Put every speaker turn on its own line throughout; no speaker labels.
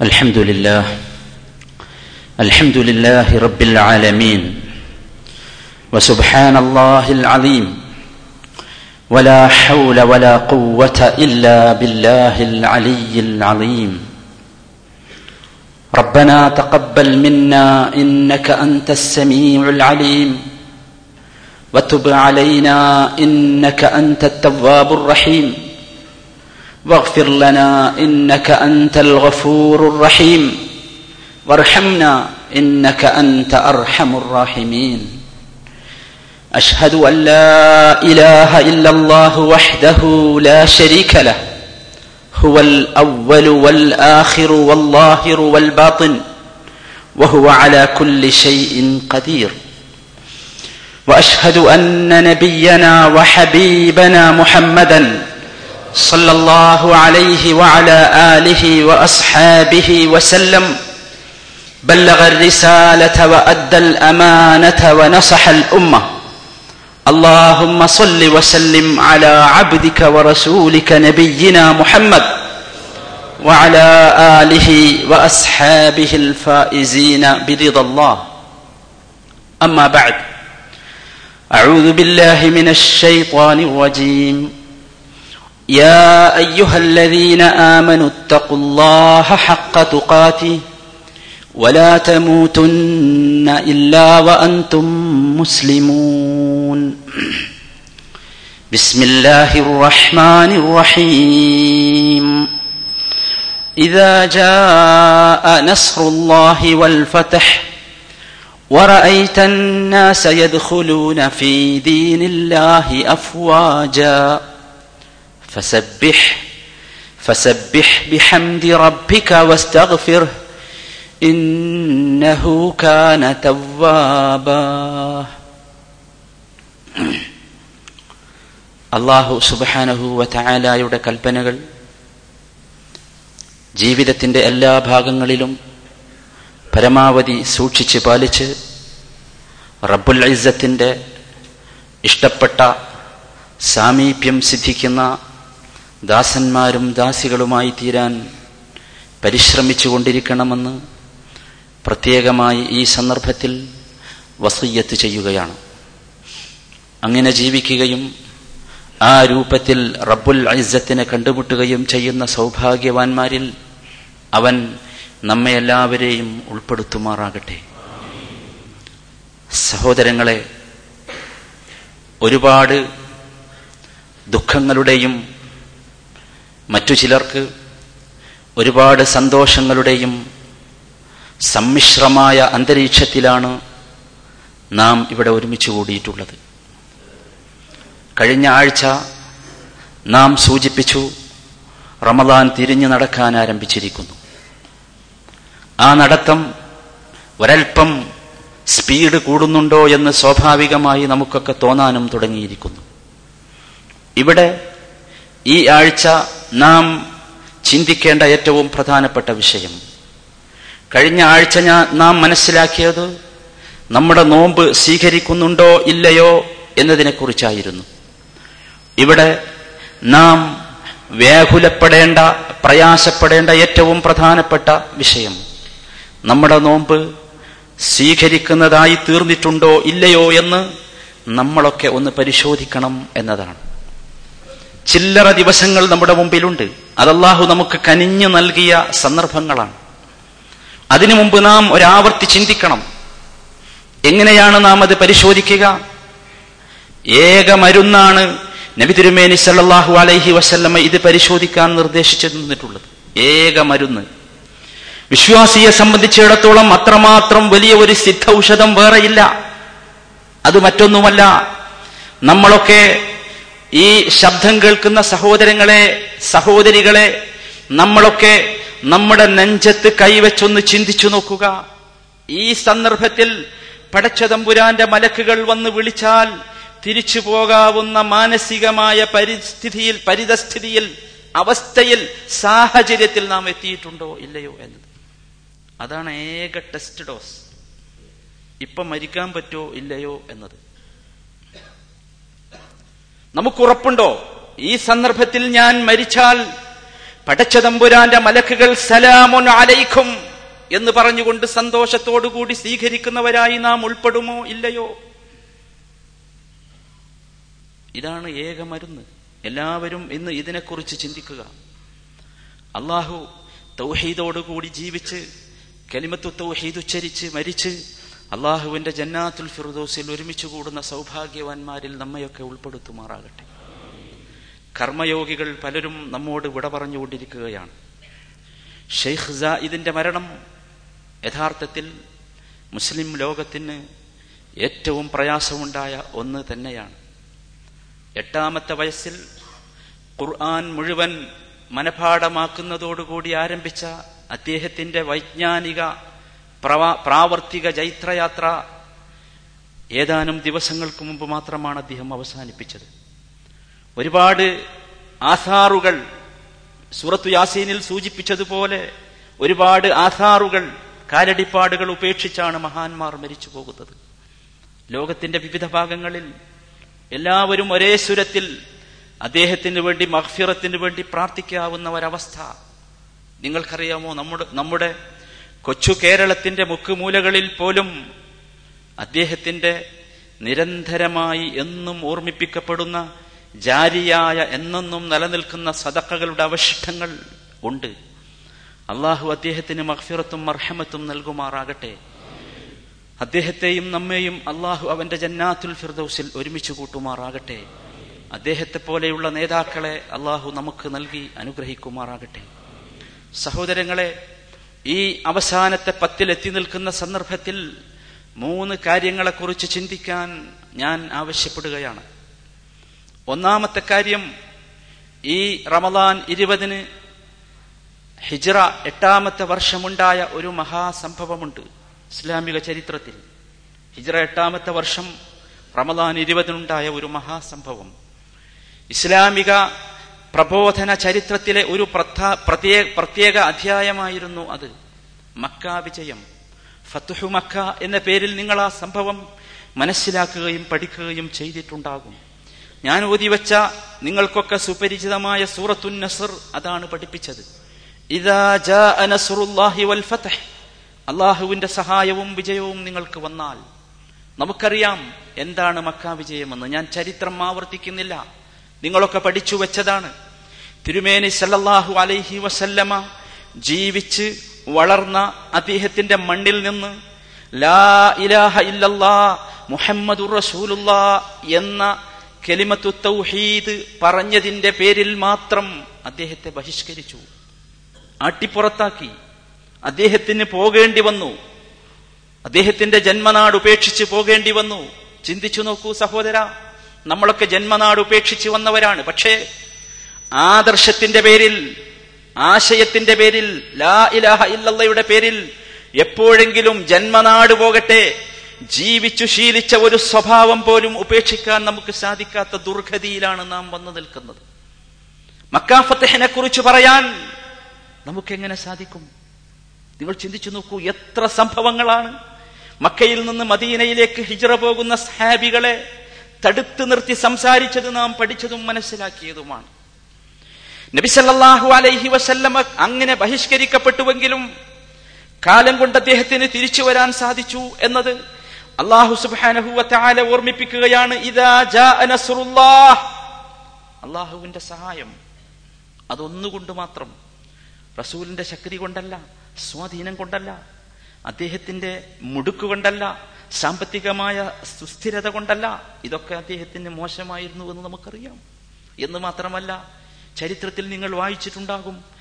الحمد لله الحمد لله رب العالمين وسبحان الله العظيم ولا حول ولا قوة إلا بالله العلي العظيم. ربنا تقبل منا إنك أنت السميع العليم وتب علينا إنك أنت التواب الرحيم. واغفر لنا إنك أنت الغفور الرحيم. وارحمنا إنك أنت أرحم الراحمين. أشهد أن لا إله إلا الله وحده لا شريك له. هو الأول والآخر والظاهر والباطن. وهو على كل شيء قدير. وأشهد أن نبينا وحبيبنا محمدا صلى الله عليه وعلى آله وأصحابه وسلم بلغ الرسالة وأدى الأمانة ونصح الأمة. اللهم صل وسلم على عبدك ورسولك نبينا محمد وعلى آله وأصحابه الفائزين برضا الله. أما بعد أعوذ بالله من الشيطان الرجيم. يا أيها الذين آمنوا اتقوا الله حق تقاته ولا تموتن إلا وأنتم مسلمون. بسم الله الرحمن الرحيم. إذا جاء نصر الله والفتح ورأيت الناس يدخلون في دين الله أفواجا. فسبح فسبح بحمد ربك واستغفره انه كان توابا അള്ളാഹു സുബാനഹു വറ്റായാലയുടെ കൽപ്പനകൾ ജീവിതത്തിന്റെ എല്ലാ ഭാഗങ്ങളിലും പരമാവധി സൂക്ഷിച്ച് പാലിച്ച് റബ്ബുൽ ഇസ്സത്തിന്റെ ഇഷ്ടപ്പെട്ട സാമീപ്യം സിദ്ധിക്കുന്ന ദാസന്മാരും ദാസികളുമായി തീരാൻ പരിശ്രമിച്ചുകൊണ്ടിരിക്കണമെന്ന് പ്രത്യേകമായി ഈ സന്ദർഭത്തിൽ വസയ്യത്ത് ചെയ്യുകയാണ്. അങ്ങനെ ജീവിക്കുകയും ആ രൂപത്തിൽ റബ്ബുൽ ഐസത്തിനെ കണ്ടുമുട്ടുകയും ചെയ്യുന്ന സൗഭാഗ്യവാന്മാരിൽ അവൻ നമ്മെ എല്ലാവരെയും ഉൾപ്പെടുത്തുമാറാകട്ടെ. സഹോദരങ്ങളെ ഒരുപാട് ദുഃഖങ്ങളുടെയും മറ്റു ചിലർക്ക് ഒരുപാട് സന്തോഷങ്ങളുടെയും സമ്മിശ്രമായ അന്തരീക്ഷത്തിലാണ് നാം ഇവിടെ ഒരുമിച്ച് കൂടിയിട്ടുള്ളത്. കഴിഞ്ഞ ആഴ്ച നാം സൂചിപ്പിച്ചു റമദാൻ തിരിഞ്ഞു നടക്കാൻ ആരംഭിച്ചിരിക്കുന്നു. ആ നടത്തം ഒരൽപ്പം സ്പീഡ് കൂടുന്നുണ്ടോ എന്ന് സ്വാഭാവികമായി നമുക്കൊക്കെ തോന്നാനും തുടങ്ങിയിരിക്കുന്നു. ഇവിടെ ഈ ആഴ്ച നാം ചിന്തിക്കേണ്ട ഏറ്റവും പ്രധാനപ്പെട്ട വിഷയം. കഴിഞ്ഞ ആഴ്ച ഞാൻ നാം മനസ്സിലാക്കിയത് നമ്മുടെ നോമ്പ് സ്വീകരിക്കുന്നുണ്ടോ ഇല്ലയോ എന്നതിനെക്കുറിച്ചായിരുന്നു. ഇവിടെ നാം വ്യാകുലപ്പെടേണ്ട പ്രയാസപ്പെടേണ്ട ഏറ്റവും പ്രധാനപ്പെട്ട വിഷയം. നമ്മുടെ നോമ്പ് സ്വീകരിക്കുന്നതായി തീർന്നിട്ടുണ്ടോ ഇല്ലയോ എന്ന് നമ്മളൊക്കെ ഒന്ന് പരിശോധിക്കണം എന്നതാണ്. ചില്ലറ ദിവസങ്ങൾ നമ്മുടെ മുമ്പിലുണ്ട്. അതല്ലാഹു നമുക്ക് കനിഞ്ഞു നൽകിയ സന്ദർഭങ്ങളാണ്. അതിനു മുമ്പ് നാം ഒരാവർത്തി ചിന്തിക്കണം. എങ്ങനെയാണ് നാം അത് പരിശോധിക്കുക? ഏക മരുന്നാണ് നബി തിരുമേനി സല്ലാഹു അലൈഹി വസല്ലമ്മ ഇത് പരിശോധിക്കാൻ നിർദ്ദേശിച്ചു തന്നിട്ടുള്ളത്. ഏക മരുന്ന്. വിശ്വാസിയെ സംബന്ധിച്ചിടത്തോളം അത്രമാത്രം വലിയ ഒരു സിദ്ധ ഔഷധം വേറെയില്ല. അത് മറ്റൊന്നുമല്ല. നമ്മളൊക്കെ ഈ ശബ്ദം കേൾക്കുന്ന സഹോദരങ്ങളെ സഹോദരികളെ നമ്മളൊക്കെ നമ്മുടെ നെഞ്ചത്ത് കൈവച്ചൊന്ന് ചിന്തിച്ചു നോക്കുക. ഈ സന്ദർഭത്തിൽ പടച്ചതമ്പുരാന്റെ മലക്കുകൾ വന്ന് വിളിച്ചാൽ തിരിച്ചു പോകാവുന്ന മാനസികമായ പരിസ്ഥിതിയിൽ പരിതസ്ഥിതിയിൽ അവസ്ഥയിൽ സാഹചര്യത്തിൽ നാം എത്തിയിട്ടുണ്ടോ ഇല്ലയോ എന്നത്. അതാണ് ഏക ടെസ്റ്റ് ഡോസ്. ഇപ്പൊ മരിക്കാൻ പറ്റോ ഇല്ലയോ എന്നത്. നമുക്കുറപ്പുണ്ടോ? ഈ സന്ദർഭത്തിൽ ഞാൻ മരിച്ചാൽ പടച്ചതമ്പുരാന്റെ മലക്കുകൾ സലാമുൻ അലൈക്കും എന്ന് പറഞ്ഞുകൊണ്ട് സന്തോഷത്തോടുകൂടി സ്വീകരിക്കുന്നവരായി നാം ഉൾപ്പെടുമോ ഇല്ലയോ? ഇതാണ് ഏക മരുന്ന്. എല്ലാവരും ഇന്ന് ഇതിനെക്കുറിച്ച് ചിന്തിക്കുക. അള്ളാഹു തൗഹീദോടുകൂടി ജീവിച്ച് കലിമത്തു തൗഹീദ് ഉച്ചരിച്ച് മരിച്ച് അള്ളാഹുവിന്റെ ജന്നാത്തുൽ ഫിറുദോസിൽ ഒരുമിച്ച് കൂടുന്ന സൗഭാഗ്യവാന്മാരിൽ നമ്മയൊക്കെ ഉൾപ്പെടുത്തുമാറാകട്ടെ. കർമ്മയോഗികൾ പലരും നമ്മോട് വിട പറഞ്ഞുകൊണ്ടിരിക്കുകയാണ്. ഷെയ്ഖ് ഇതിന്റെ മരണം യഥാർത്ഥത്തിൽ മുസ്ലിം ലോകത്തിന് ഏറ്റവും പ്രയാസമുണ്ടായ ഒന്ന് തന്നെയാണ്. എട്ടാമത്തെ വയസ്സിൽ ഖുർആൻ മുഴുവൻ മനപാഠമാക്കുന്നതോടുകൂടി ആരംഭിച്ച അദ്ദേഹത്തിന്റെ വൈജ്ഞാനിക പ്രാവർത്തിക ജൈത്രയാത്ര ഏതാനും ദിവസങ്ങൾക്ക് മുമ്പ് മാത്രമാണ് അദ്ദേഹം അവസാനിപ്പിച്ചത്. ഒരുപാട് ആധാറുകൾ സൂറത്തു യാസീനിൽ സൂചിപ്പിച്ചതുപോലെ ഒരുപാട് ആധാറുകൾ കാലടിപ്പാടുകൾ ഉപേക്ഷിച്ചാണ് മഹാന്മാർ മരിച്ചു പോകുന്നത്. ലോകത്തിന്റെ വിവിധ ഭാഗങ്ങളിൽ എല്ലാവരും ഒരേ സുരത്തിൽ അദ്ദേഹത്തിന് വേണ്ടി മഹ്ഫിറത്തിന് വേണ്ടി പ്രാർത്ഥിക്കാവുന്ന ഒരവസ്ഥ. നിങ്ങൾക്കറിയാമോ നമ്മുടെ നമ്മുടെ കൊച്ചു കേരളത്തിന്റെ മുക്കുമൂലകളിൽ പോലും അദ്ദേഹത്തിന്റെ നിരന്തരമായി എന്നും ഓർമ്മിപ്പിക്കപ്പെടുന്ന ജാരിയായ എന്നെന്നും നിലനിൽക്കുന്ന സദക്കകളുടെ അവശിഷ്ടങ്ങൾ ഉണ്ട്. അള്ളാഹു അദ്ദേഹത്തിന് മഹ്ഫിറത്തും മർഹമത്തും നൽകുമാറാകട്ടെ. അദ്ദേഹത്തെയും നമ്മെയും അള്ളാഹു അവന്റെ ജന്നാത്തുൽ ഫിർദൌസിൽ ഒരുമിച്ച് കൂട്ടുമാറാകട്ടെ. അദ്ദേഹത്തെ പോലെയുള്ള നേതാക്കളെ അള്ളാഹു നമുക്ക് നൽകി അനുഗ്രഹിക്കുമാറാകട്ടെ. സഹോദരങ്ങളെ ഈ അവസാനത്തെ പത്തിലെത്തി നിൽക്കുന്ന സന്ദർഭത്തിൽ മൂന്ന് കാര്യങ്ങളെക്കുറിച്ച് ചിന്തിക്കാൻ ഞാൻ ആവശ്യപ്പെടുകയാണ്. ഒന്നാമത്തെ കാര്യം ഈ റമദാൻ ഇരുപതിന് ഹിജ്റ എട്ടാമത്തെ വർഷമുണ്ടായ ഒരു മഹാസംഭവമുണ്ട് ഇസ്ലാമിക ചരിത്രത്തിൽ. ഹിജ്റ എട്ടാമത്തെ വർഷം റമദാൻ ഇരുപതിനുണ്ടായ ഒരു മഹാസംഭവം. ഇസ്ലാമിക പ്രബോധന ചരിത്രത്തിലെ ഒരു പ്രത്യേക പ്രത്യേക അധ്യായമായിരുന്നു അത്. മക്ക വിജയം. ഫത്തുഹു മക്ക എന്ന പേരിൽ നിങ്ങൾ ആ സംഭവം മനസ്സിലാക്കുകയും പഠിക്കുകയും ചെയ്തിട്ടുണ്ടാകും. ഞാൻ ഓതിവെച്ച നിങ്ങൾക്കൊക്കെ സുപരിചിതമായ സൂറത്തുൻ നസർ അതാണ് പഠിപ്പിച്ചത്. അള്ളാഹുവിന്റെ സഹായവും വിജയവും നിങ്ങൾക്ക് വന്നാൽ നമുക്കറിയാം എന്താണ് മക്ക വിജയമെന്ന്. ഞാൻ ചരിത്രം ആവർത്തിക്കുന്നില്ല. നിങ്ങളൊക്കെ പഠിച്ചു വെച്ചതാണ്. തിരുമേനി സല്ലല്ലാഹു അലൈഹി വസല്ലമ ജീവിച്ച് വളർന്ന അദ്ദേഹത്തിന്റെ മണ്ണിൽ നിന്ന് ലാ ഇലാഹ ഇല്ലല്ലാ മുഹമ്മദുർ റസൂലുല്ലാ എന്ന കെലിമത്തു തൗഹീദ് പറഞ്ഞതിന്റെ പേരിൽ മാത്രം അദ്ദേഹത്തെ ബഹിഷ്കരിച്ചു. ആട്ടിപ്പുറത്താക്കി. അദ്ദേഹത്തിന് പോകേണ്ടി വന്നു. അദ്ദേഹത്തിന്റെ ജന്മനാട് ഉപേക്ഷിച്ച് പോകേണ്ടി വന്നു. ചിന്തിച്ചു നോക്കൂ സഹോദര. നമ്മളൊക്കെ ജന്മനാട് ഉപേക്ഷിച്ച് വന്നവരാണ്. പക്ഷേ ആദർശത്തിന്റെ പേരിൽ ആശയത്തിന്റെ പേരിൽ ലാ ഇലാഹ ഇല്ലയുടെ പേരിൽ എപ്പോഴെങ്കിലും ജന്മനാട് പോകട്ടെ ജീവിച്ചു ശീലിച്ച ഒരു സ്വഭാവം പോലും ഉപേക്ഷിക്കാൻ നമുക്ക് സാധിക്കാത്ത ദുർഗതിയിലാണ് നാം വന്നു നിൽക്കുന്നത്. മക്കാഫത്തഹനെ കുറിച്ച് പറയാൻ നമുക്കെങ്ങനെ സാധിക്കും? നിങ്ങൾ ചിന്തിച്ചു നോക്കൂ എത്ര സംഭവങ്ങളാണ്. മക്കയിൽ നിന്ന് മദീനയിലേക്ക് ഹിജറ പോകുന്ന സഹാബികളെ തടുത്തു നിർത്തി സംസാരിച്ചത് നാം പഠിച്ചതും മനസ്സിലാക്കിയതുമാണ്. നബിസല്ലാഹു അലൈഹി വസല്ലമ അങ്ങനെ ബഹിഷ്കരിക്കപ്പെട്ടുവെങ്കിലും കാലം കൊണ്ട് അദ്ദേഹത്തിന് തിരിച്ചു വരാൻ സാധിച്ചു എന്നത് അള്ളാഹു സുബാനഹുവല ഓർമ്മിപ്പിക്കുകയാണ്. അള്ളാഹുവിന്റെ സഹായം അതൊന്നുകൊണ്ട് മാത്രം. റസൂലിന്റെ ശക്തി കൊണ്ടല്ല സ്വാധീനം കൊണ്ടല്ല അദ്ദേഹത്തിന്റെ മുടുക്ക് കൊണ്ടല്ല സാമ്പത്തികമായ സുസ്ഥിരത കൊണ്ടല്ല ഇതൊക്കെ അദ്ദേഹത്തിന് മോശമായിരുന്നു എന്ന് നമുക്കറിയാം. എന്ന് മാത്രമല്ല ചരിത്രത്തിൽ നിങ്ങൾ വായിച്ചിട്ടുണ്ടാകും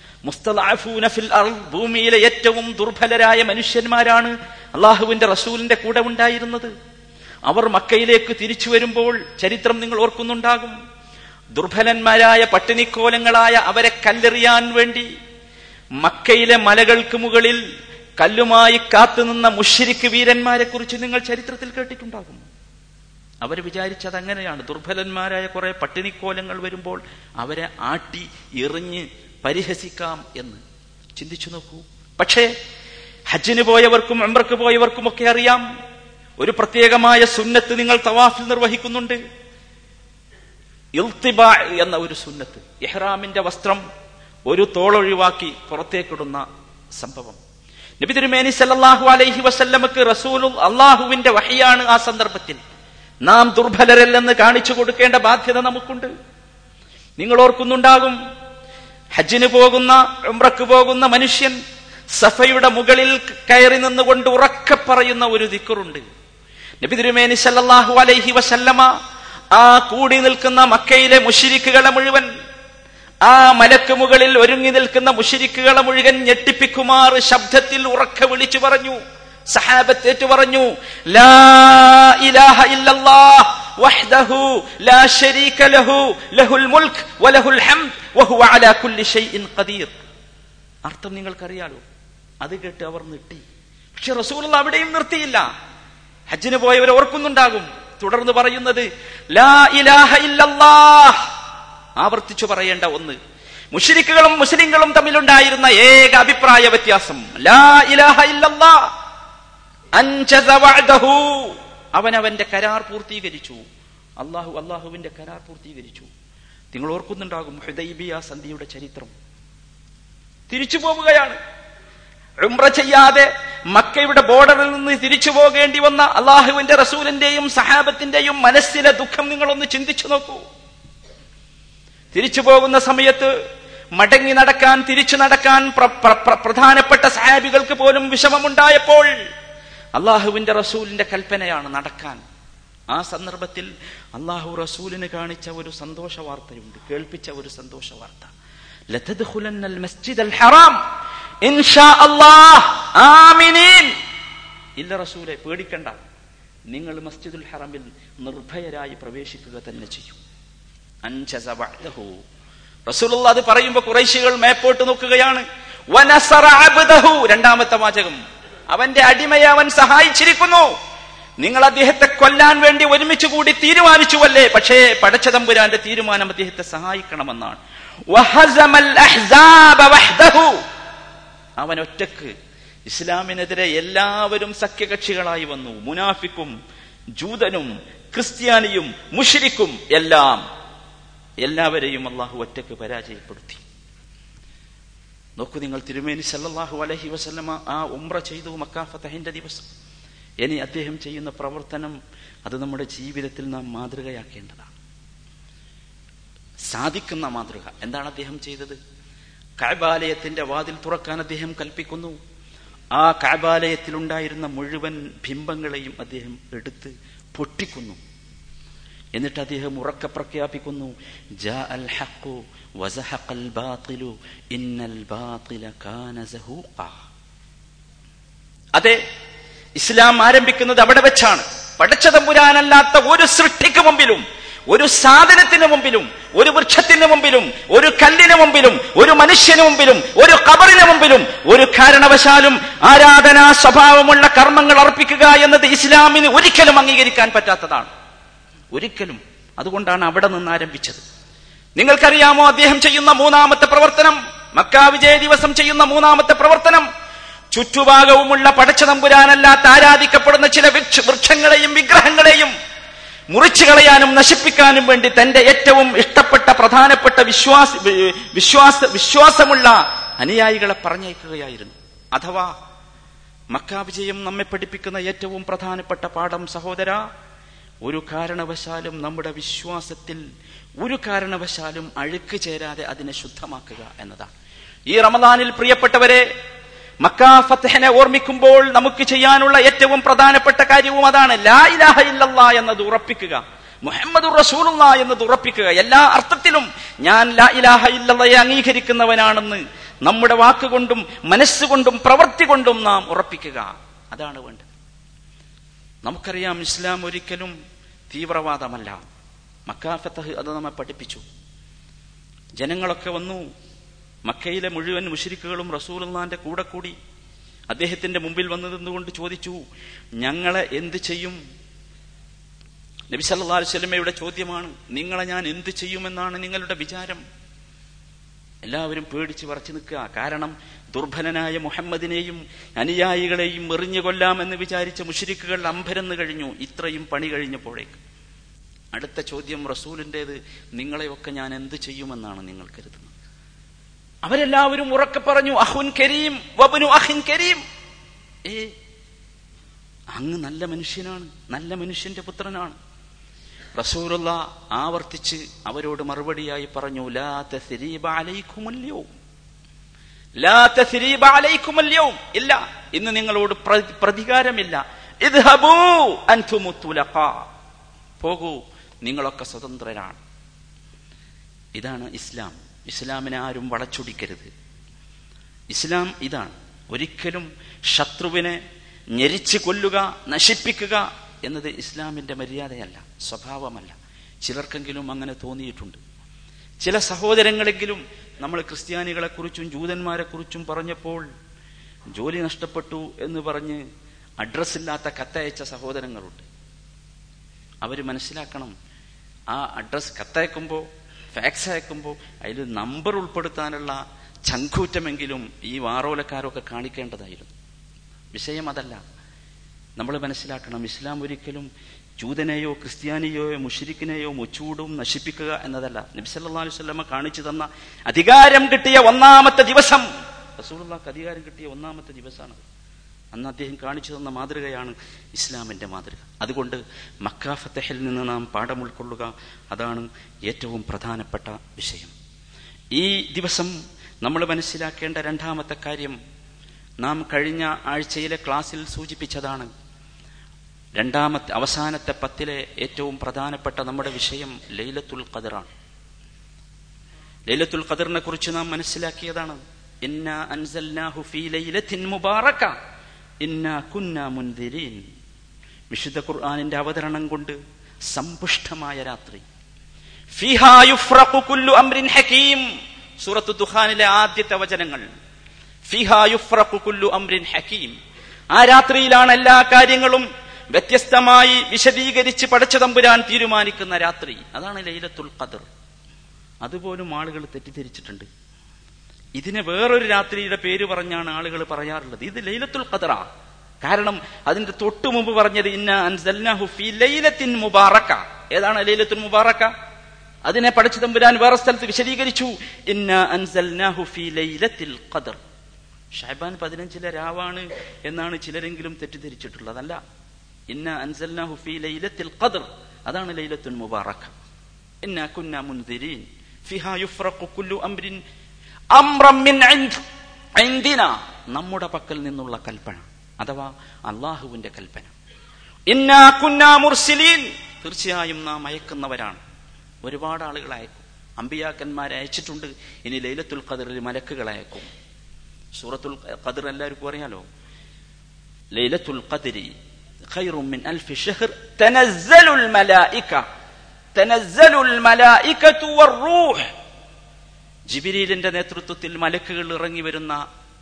ഭൂമിയിലെ ഏറ്റവും ദുർബലരായ മനുഷ്യന്മാരാണ് അള്ളാഹുവിന്റെ റസൂലിന്റെ കൂടെ ഉണ്ടായിരുന്നത്. അവർ മക്കയിലേക്ക് തിരിച്ചു വരുമ്പോൾ ചരിത്രം നിങ്ങൾ ഓർക്കുന്നുണ്ടാകും. ദുർബലന്മാരായ പട്ടിണിക്കോലങ്ങളായ അവരെ കല്ലെറിയാൻ വേണ്ടി മക്കയിലെ മലകൾക്ക് മുകളിൽ കല്ലുമായി കാത്തുനിന്ന മുഷിരിക്ക് വീരന്മാരെ കുറിച്ച് നിങ്ങൾ ചരിത്രത്തിൽ കേട്ടിട്ടുണ്ടാകും അവർ വിചാരിച്ചത് അങ്ങനെയാണ് ദുർബലന്മാരായ കുറെ പട്ടിണിക്കോലങ്ങൾ വരുമ്പോൾ അവരെ ആട്ടി എറിഞ്ഞ് പരിഹസിക്കാം എന്ന്. ചിന്തിച്ചു നോക്കൂ. പക്ഷേ ഹജ്ജിന് പോയവർക്കും അമ്രക്ക് പോയവർക്കും ഒക്കെ അറിയാം. ഒരു പ്രത്യേകമായ സുന്നത്ത് നിങ്ങൾ തവാഫിൽ നിർവഹിക്കുന്നുണ്ട്. ഇൽത്തിബ എന്ന ഒരു സുന്നത്ത് ഇഹ്റാമിന്റെ വസ്ത്രം ഒരു തോളൊഴിവാക്കി പുറത്തേക്കിടുന്ന സംഭവം. നബി തിരുമേനി സല്ലല്ലാഹു അലൈഹി വസല്ലമക്ക് റസൂലും അള്ളാഹുവിന്റെ വഹിയാണ് ആ സന്ദർഭത്തിൽ. നാം ദുർബലരല്ലെന്ന് കാണിച്ചു കൊടുക്കേണ്ട ബാധ്യത നമുക്കുണ്ട്. നിങ്ങൾ ഓർക്കുന്നുണ്ടാകും ഹജ്ജിന് പോകുന്ന ഉംറക്ക് പോകുന്ന മനുഷ്യൻ സഫയുടെ മുകളിൽ കയറി നിന്നുകൊണ്ട് ഉറക്കെ പറയുന്ന ഒരു ദിക്കറുണ്ട് നബി തിരുമേനി സല്ലല്ലാഹു അലൈഹി വസല്ലമ ആ കൂടി നിൽക്കുന്ന മക്കയിലെ മുഷിരിക്കുകളെ മുഴുവൻ ആ മലക്ക് മുകളിൽ ഒരുങ്ങി നിൽക്കുന്ന മുഷിരിക്കുകളെ മുഴുവൻ ഞെട്ടിപ്പിക്കുമാർ ശബ്ദത്തിൽ ഉറക്കെ വിളിച്ചു പറഞ്ഞു. സഹാബത്തേറ്റു പറഞ്ഞു ലാ ഇലാഹ ഇല്ലല്ലാഹ് വഹ്ദഹു ലാ ശരീക ലഹു ലഹുൽ മുൽക്ക് വലഹുൽ ഹംദ് വഹുവ അലാ കുല്ലി ഷൈഇൻ ഖദീർ. അർത്ഥം നിങ്ങൾക്കറിയാലോ അത് കേട്ട് അവർ നിട്ടി പക്ഷെ റസൂൽ അവിടെയും നിർത്തിയില്ല. ഹജ്ജിന് പോയവർ ഓർക്കുന്നുണ്ടാകും. തുടർന്ന് പറയുന്നത് ലാ ഇലാഹ ഇല്ലല്ലാഹ് ആവർത്തിച്ചു പറയേണ്ട ഒന്ന്. മുഷരിക്കുകളും മുസ്ലിങ്ങളും തമ്മിലുണ്ടായിരുന്ന ഏക അഭിപ്രായ വ്യത്യാസം. അവന്റെ കരാർ പൂർത്തീകരിച്ചു. അള്ളാഹു അള്ളാഹുവിന്റെ കരാർ പൂർത്തീകരിച്ചു. നിങ്ങൾ ഓർക്കുന്നുണ്ടാകും ഹുദൈബിയ സന്ധിയുടെ ചരിത്രം. തിരിച്ചു പോവുകയാണ്. ഉംറ ചെയ്യാതെ മക്കയുടെ ബോർഡറിൽ നിന്ന് തിരിച്ചു പോകേണ്ടി വന്ന അള്ളാഹുവിന്റെ റസൂലിന്റെയും സഹാബത്തിന്റെയും മനസ്സിലെ ദുഃഖം നിങ്ങളൊന്ന് ചിന്തിച്ചു നോക്കൂ. തിരിച്ചു പോകുന്ന സമയത്ത് മടങ്ങി നടക്കാൻ തിരിച്ചു നടക്കാൻ പ്ര- പ്ര- പ്ര- പ്രധാനപ്പെട്ട സഹാബികൾക്ക് പോലും വിഷമമുണ്ടായപ്പോൾ അള്ളാഹുവിന്റെ റസൂലിന്റെ കൽപ്പനയാണ് നടക്കാൻ. ആ സന്ദർഭത്തിൽ അള്ളാഹു റസൂലിന് കാണിച്ച ഒരു സന്തോഷ വാർത്തയുണ്ട്. കേൾപ്പിച്ച ഒരു സന്തോഷ വാർത്ത. ഇല്ല റസൂലെ പേടിക്കണ്ട. നിങ്ങൾ മസ്ജിദുൽ ഹറമിൽ നിർഭയരായി പ്രവേശിക്കുക തന്നെ ചെയ്യും. റസൂലുള്ള അത് പറയുമ്പോ കുറൈശികൾ മേപ്പോട്ട് നോക്കുകയാണ്. രണ്ടാമത്തെ വാചകം. അവന്റെ അടിമയെ അവൻ സഹായിച്ചിരിക്കുന്നു. നിങ്ങൾ അദ്ദേഹത്തെ കൊല്ലാൻ വേണ്ടി ഒരുമിച്ച് കൂടി തീരുമാനിച്ചുവല്ലേ? പക്ഷേ പടച്ചതമ്പുരാന്റെ തീരുമാനം അദ്ദേഹത്തെ സഹായിക്കണമെന്നാണ്. അവൻ ഒറ്റയ്ക്ക് ഇസ്ലാമിനെതിരെ എല്ലാവരും സഖ്യകക്ഷികളായി വന്നു. മുനാഫിക്കും ജൂതനും ക്രിസ്ത്യാനിയും മുഷിരിക്കും എല്ലാം എല്ലാവരെയും അള്ളാഹു ഒറ്റയ്ക്ക് പരാജയപ്പെടുത്തി. നോക്കൂ നിങ്ങൾ തിരുമേനി സല്ലാഹു അലഹി വസ്ലമ ആ ഉമ്ര ചെയ്തു മക്കാഫത്തഹിന്റെ ദിവസം. ഇനി അദ്ദേഹം ചെയ്യുന്ന പ്രവർത്തനം അത് നമ്മുടെ ജീവിതത്തിൽ നാം മാതൃകയാക്കേണ്ടതാണ്. സാധിക്കുന്ന മാതൃക. എന്താണ് അദ്ദേഹം ചെയ്തത്? കാബാലയത്തിന്റെ വാതിൽ തുറക്കാൻ അദ്ദേഹം കൽപ്പിക്കുന്നു. ആ കാബാലയത്തിലുണ്ടായിരുന്ന മുഴുവൻ ബിംബങ്ങളെയും അദ്ദേഹം എടുത്ത് പൊട്ടിക്കുന്നു. എന്നിട്ട് അദ്ദേഹം ഉറക്കെ പ്രഖ്യാപിക്കുന്നു അതെ ഇസ്ലാം ആരംഭിക്കുന്നത് അവിടെ വെച്ചാണ്. പടച്ചതമ്പുരാനല്ലാത്ത ഒരു സൃഷ്ടിക്ക് മുമ്പിലും ഒരു സാധനത്തിന് മുമ്പിലും ഒരു വൃക്ഷത്തിന് മുമ്പിലും ഒരു കല്ലിന് മുമ്പിലും ഒരു മനുഷ്യന് മുമ്പിലും ഒരു കബറിന് മുമ്പിലും ഒരു കാരണവശാലും ആരാധനാ സ്വഭാവമുള്ള കർമ്മങ്ങൾ അർപ്പിക്കുക എന്നത് ഇസ്ലാമിന് ഒരിക്കലും അംഗീകരിക്കാൻ പറ്റാത്തതാണ്. ഒരിക്കലും അതുകൊണ്ടാണ് അവിടെ നിന്ന് ആരംഭിച്ചത്. നിങ്ങൾക്കറിയാമോ അദ്ദേഹം ചെയ്യുന്ന മൂന്നാമത്തെ പ്രവർത്തനം? മക്കാ വിജയ ദിവസം ചെയ്യുന്ന മൂന്നാമത്തെ പ്രവർത്തനം? ചുറ്റുഭാഗവുമുള്ള പടച്ചതമ്പുരാനല്ലാത്ത ആരാധിക്കപ്പെടുന്ന ചില വൃക്ഷ- വൃക്ഷങ്ങളെയും വിഗ്രഹങ്ങളെയും മുറിച്ചു കളയാനും നശിപ്പിക്കാനും വേണ്ടി തന്റെ ഏറ്റവും ഇഷ്ടപ്പെട്ട പ്രധാനപ്പെട്ട വിശ്വാസ വിശ്വാസ വിശ്വാസമുള്ള അനുയായികളെ പറഞ്ഞയക്കുകയായിരുന്നു. അഥവാ മക്കാവിജയം നമ്മെ പഠിപ്പിക്കുന്ന ഏറ്റവും പ്രധാനപ്പെട്ട പാഠം സഹോദര ഒരു കാരണവശാലും നമ്മുടെ വിശ്വാസത്തിൽ ഒരു കാരണവശാലും അഴുക്ക് ചേരാതെ അതിനെ ശുദ്ധമാക്കുക എന്നതാണ്. ഈ റമദാനിൽ പ്രിയപ്പെട്ടവരെ മക്കാഫത്തഹനെ ഓർമ്മിക്കുമ്പോൾ നമുക്ക് ചെയ്യാനുള്ള ഏറ്റവും പ്രധാനപ്പെട്ട കാര്യവും അതാണ് ലാ ഇലാഹ എന്നത് ഉറപ്പിക്കുക. മുഹമ്മദ് റസൂലുള്ള എന്നത് ഉറപ്പിക്കുക. എല്ലാ അർത്ഥത്തിലും ഞാൻ ലാ ഇലാഹ ഇല്ലല്ലയെ അംഗീകരിക്കുന്നവനാണെന്ന് നമ്മുടെ വാക്കുകൊണ്ടും മനസ്സുകൊണ്ടും പ്രവൃത്തി കൊണ്ടും നാം ഉറപ്പിക്കുക. അതാണ് വേണ്ടത്. നമുക്കറിയാം ഇസ്ലാം ഒരിക്കലും തീവ്രവാദമല്ല. മക്കാഫത്തഹ് അത് നമ്മെ പഠിപ്പിച്ചു. ജനങ്ങളൊക്കെ വന്നു. മക്കയിലെ മുഴുവൻ മുഷിരിക്കുകളും റസൂലുള്ളാന്റെ കൂടെ കൂടി അദ്ദേഹത്തിന്റെ മുമ്പിൽ വന്നു നിന്നുകൊണ്ട് ചോദിച്ചു? ഞങ്ങളെ എന്ത് ചെയ്യും? നബി സല്ലല്ലാഹു അലൈഹി വസല്ലമയുടെ ചോദ്യമാണ് നിങ്ങളെ ഞാൻ എന്ത് ചെയ്യുമെന്നാണ് നിങ്ങളുടെ വിചാരം? എല്ലാവരും പേടിച്ച് പറച്ചു നിൽക്കുക. കാരണം ദുർബലനായ മുഹമ്മദിനെയും അനുയായികളെയും എറിഞ്ഞു കൊല്ലാമെന്ന് വിചാരിച്ച മുഷരിക്കുകൾ അമ്പരന്ന് കഴിഞ്ഞു. ഇത്രയും പണി കഴിഞ്ഞപ്പോഴേക്ക്. അടുത്ത ചോദ്യം റസൂലിന്റെത് നിങ്ങളെയൊക്കെ ഞാൻ എന്ത് ചെയ്യുമെന്നാണ് നിങ്ങൾ കരുതുന്നത്? അവരെല്ലാവരും ഉറക്കെ പറഞ്ഞു അഹുൻ കരീം വബനു അഹിൻ കരീം. ഏ അങ്ങ് നല്ല മനുഷ്യനാണ് നല്ല മനുഷ്യന്റെ പുത്രനാണ്. റസൂലുള്ള ആവർത്തിച്ച് അവരോട് മറുപടിയായി പറഞ്ഞു ലാ. ലാ. ഇല്ല ഇന്ന് നിങ്ങളോട് പ്ര- പ്രതികാരമില്ല. പോകൂ നിങ്ങളൊക്കെ സ്വതന്ത്രരാണ് ഇതാണ് ഇസ്ലാം ഇസ്ലാമിനെ ആരും വളച്ചൊടിക്കരുത് ഇസ്ലാം ഇതാണ് ഒരിക്കലും ശത്രുവിനെ ഞെരിച്ച് കൊല്ലുക നശിപ്പിക്കുക എന്നത് ഇസ്ലാമിന്റെ മര്യാദയല്ല സ്വഭാവമല്ല. ചിലർക്കെങ്കിലും അങ്ങനെ തോന്നിയിട്ടുണ്ട്. ചില സഹോദരങ്ങളെങ്കിലും നമ്മൾ ക്രിസ്ത്യാനികളെക്കുറിച്ചും ജൂതന്മാരെക്കുറിച്ചും പറഞ്ഞപ്പോൾ ജോലി നഷ്ടപ്പെട്ടു എന്ന് പറഞ്ഞ് അഡ്രസ്സില്ലാത്ത കത്തയച്ച സഹോദരങ്ങളുണ്ട്. അവർ മനസ്സിലാക്കണം ആ അഡ്രസ് കത്തയക്കുമ്പോൾ ഫാക്സ് അയക്കുമ്പോൾ അതിൽ നമ്പർ ഉൾപ്പെടുത്താനുള്ള ചങ്കൂറ്റമെങ്കിലും ഈ വാറോലക്കാരൊക്കെ കാണിക്കേണ്ടതായിരുന്നു. വിഷയം അതല്ല നമ്മൾ മനസ്സിലാക്കണം ഇസ്ലാം ഒരിക്കലും ജൂതനെയോ ക്രിസ്ത്യാനിയോ മുഷിരിക്കിനെയോ മുച്ചൂടും നശിപ്പിക്കുക എന്നതല്ല. നബിസല്ലാ അലുസല്ലമ്മ കാണിച്ചു തന്ന അധികാരം കിട്ടിയ ഒന്നാമത്തെ ദിവസം. റസൂലുള്ളാഹ്ക്ക് അധികാരം കിട്ടിയ ഒന്നാമത്തെ ദിവസമാണ്. അന്ന് അദ്ദേഹം കാണിച്ചു തന്ന മാതൃകയാണ് ഇസ്ലാമിന്റെ മാതൃക. അതുകൊണ്ട് മക്ക ഫത്തഹിൽ നിന്ന് നാം പാഠം ഉൾക്കൊള്ളുക. അതാണ് ഏറ്റവും പ്രധാനപ്പെട്ട വിഷയം. ഈ ദിവസം നമ്മൾ മനസ്സിലാക്കേണ്ട രണ്ടാമത്തെ കാര്യം നാം കഴിഞ്ഞ ആഴ്ചയിലെ ക്ലാസ്സിൽ സൂചിപ്പിച്ചതാണ്. രണ്ടാമത്തെ അവസാനത്തെ പത്തിലെ ഏറ്റവും പ്രധാനപ്പെട്ട നമ്മുടെ വിഷയം ലൈലത്തുൽ ഖദറാണ്. ലൈലത്തുൽ ഖദറിനെ കുറിച്ച് നാം മനസ്സിലാക്കിയതാണ്. വിശുദ്ധ ഖുർആനിന്റെ അവതരണം കൊണ്ട് സമ്പുഷ്ടമായ രാത്രി. ദുഹാനിലെ സൂറത്തു ദുഖാനിലെ ആദ്യത്തെ വചനങ്ങൾ. ആ രാത്രിയിലാണ് എല്ലാ കാര്യങ്ങളും വ്യത്യസ്തമായി വിശദീകരിച്ച് പടച്ചതമ്പുരാൻ തീരുമാനിക്കുന്ന രാത്രി. അതാണ് ലൈലത്തുൽ ഖദർ. അതുപോലും ആളുകൾ തെറ്റിദ്ധരിച്ചിട്ടുണ്ട്. ഇതിന് വേറൊരു രാത്രിയുടെ പേര് പറഞ്ഞാണ് ആളുകൾ പറയാറുള്ളത്. ഇത് ലൈലത്തുൽ ഖദറ. കാരണം അതിന്റെ തൊട്ടു മുമ്പ് പറഞ്ഞത് അൻസൽനാഹു ഫീ ലൈലത്തിൻ മുബാറക ഏതാണ് ലൈലത്തുൽ മുബാറക്ക? അതിനെ പഠിച്ചു തമ്പുരാൻ വേറെ സ്ഥലത്ത് വിശദീകരിച്ചു. ഇന്ന അൻസൽനാഹു ഫീ ലൈലത്തിൽ ഷഹബാൻ പതിനഞ്ചിലെ രാവാണ് എന്നാണ് ചിലരെങ്കിലും തെറ്റിദ്ധരിച്ചിട്ടുള്ളതല്ല. ഇന്ന അൻസൽനാഹു ലൈലത്തിൽ അതാണ് ലൈലത്തുൽ മുബാറക. കുന്ന മുൻദിരീൻ. ഫിഹാ മിൻ നമ്മുടെ പക്കൽ നിന്നുള്ള കൽപ്പന. അഥവാ അള്ളാഹുവിന്റെ കൽപ്പന. കുന്ന തീർച്ചയായും നാം അയക്കുന്നവരാണ്. ഒരുപാട് ആളുകൾ അയക്കും. അമ്പിയാക്കന്മാരെ അയച്ചിട്ടുണ്ട്. ഇനി ലൈലത്തുൽ ഖദറിൽ മലക്കുകൾ അയക്കും. സൂറത്തുൽ ഖദർ എല്ലാവർക്കും അറിയാലോ? ലൈലത്തുൽ ഖദരി. ഖൈറും من ألف شهر تنزل മലായിക تنزل മലായികതു والروح ജിബിരിലിന്റെ നേതൃത്വത്തിൽ മലക്കുകൾ ഇറങ്ങി വരുന്ന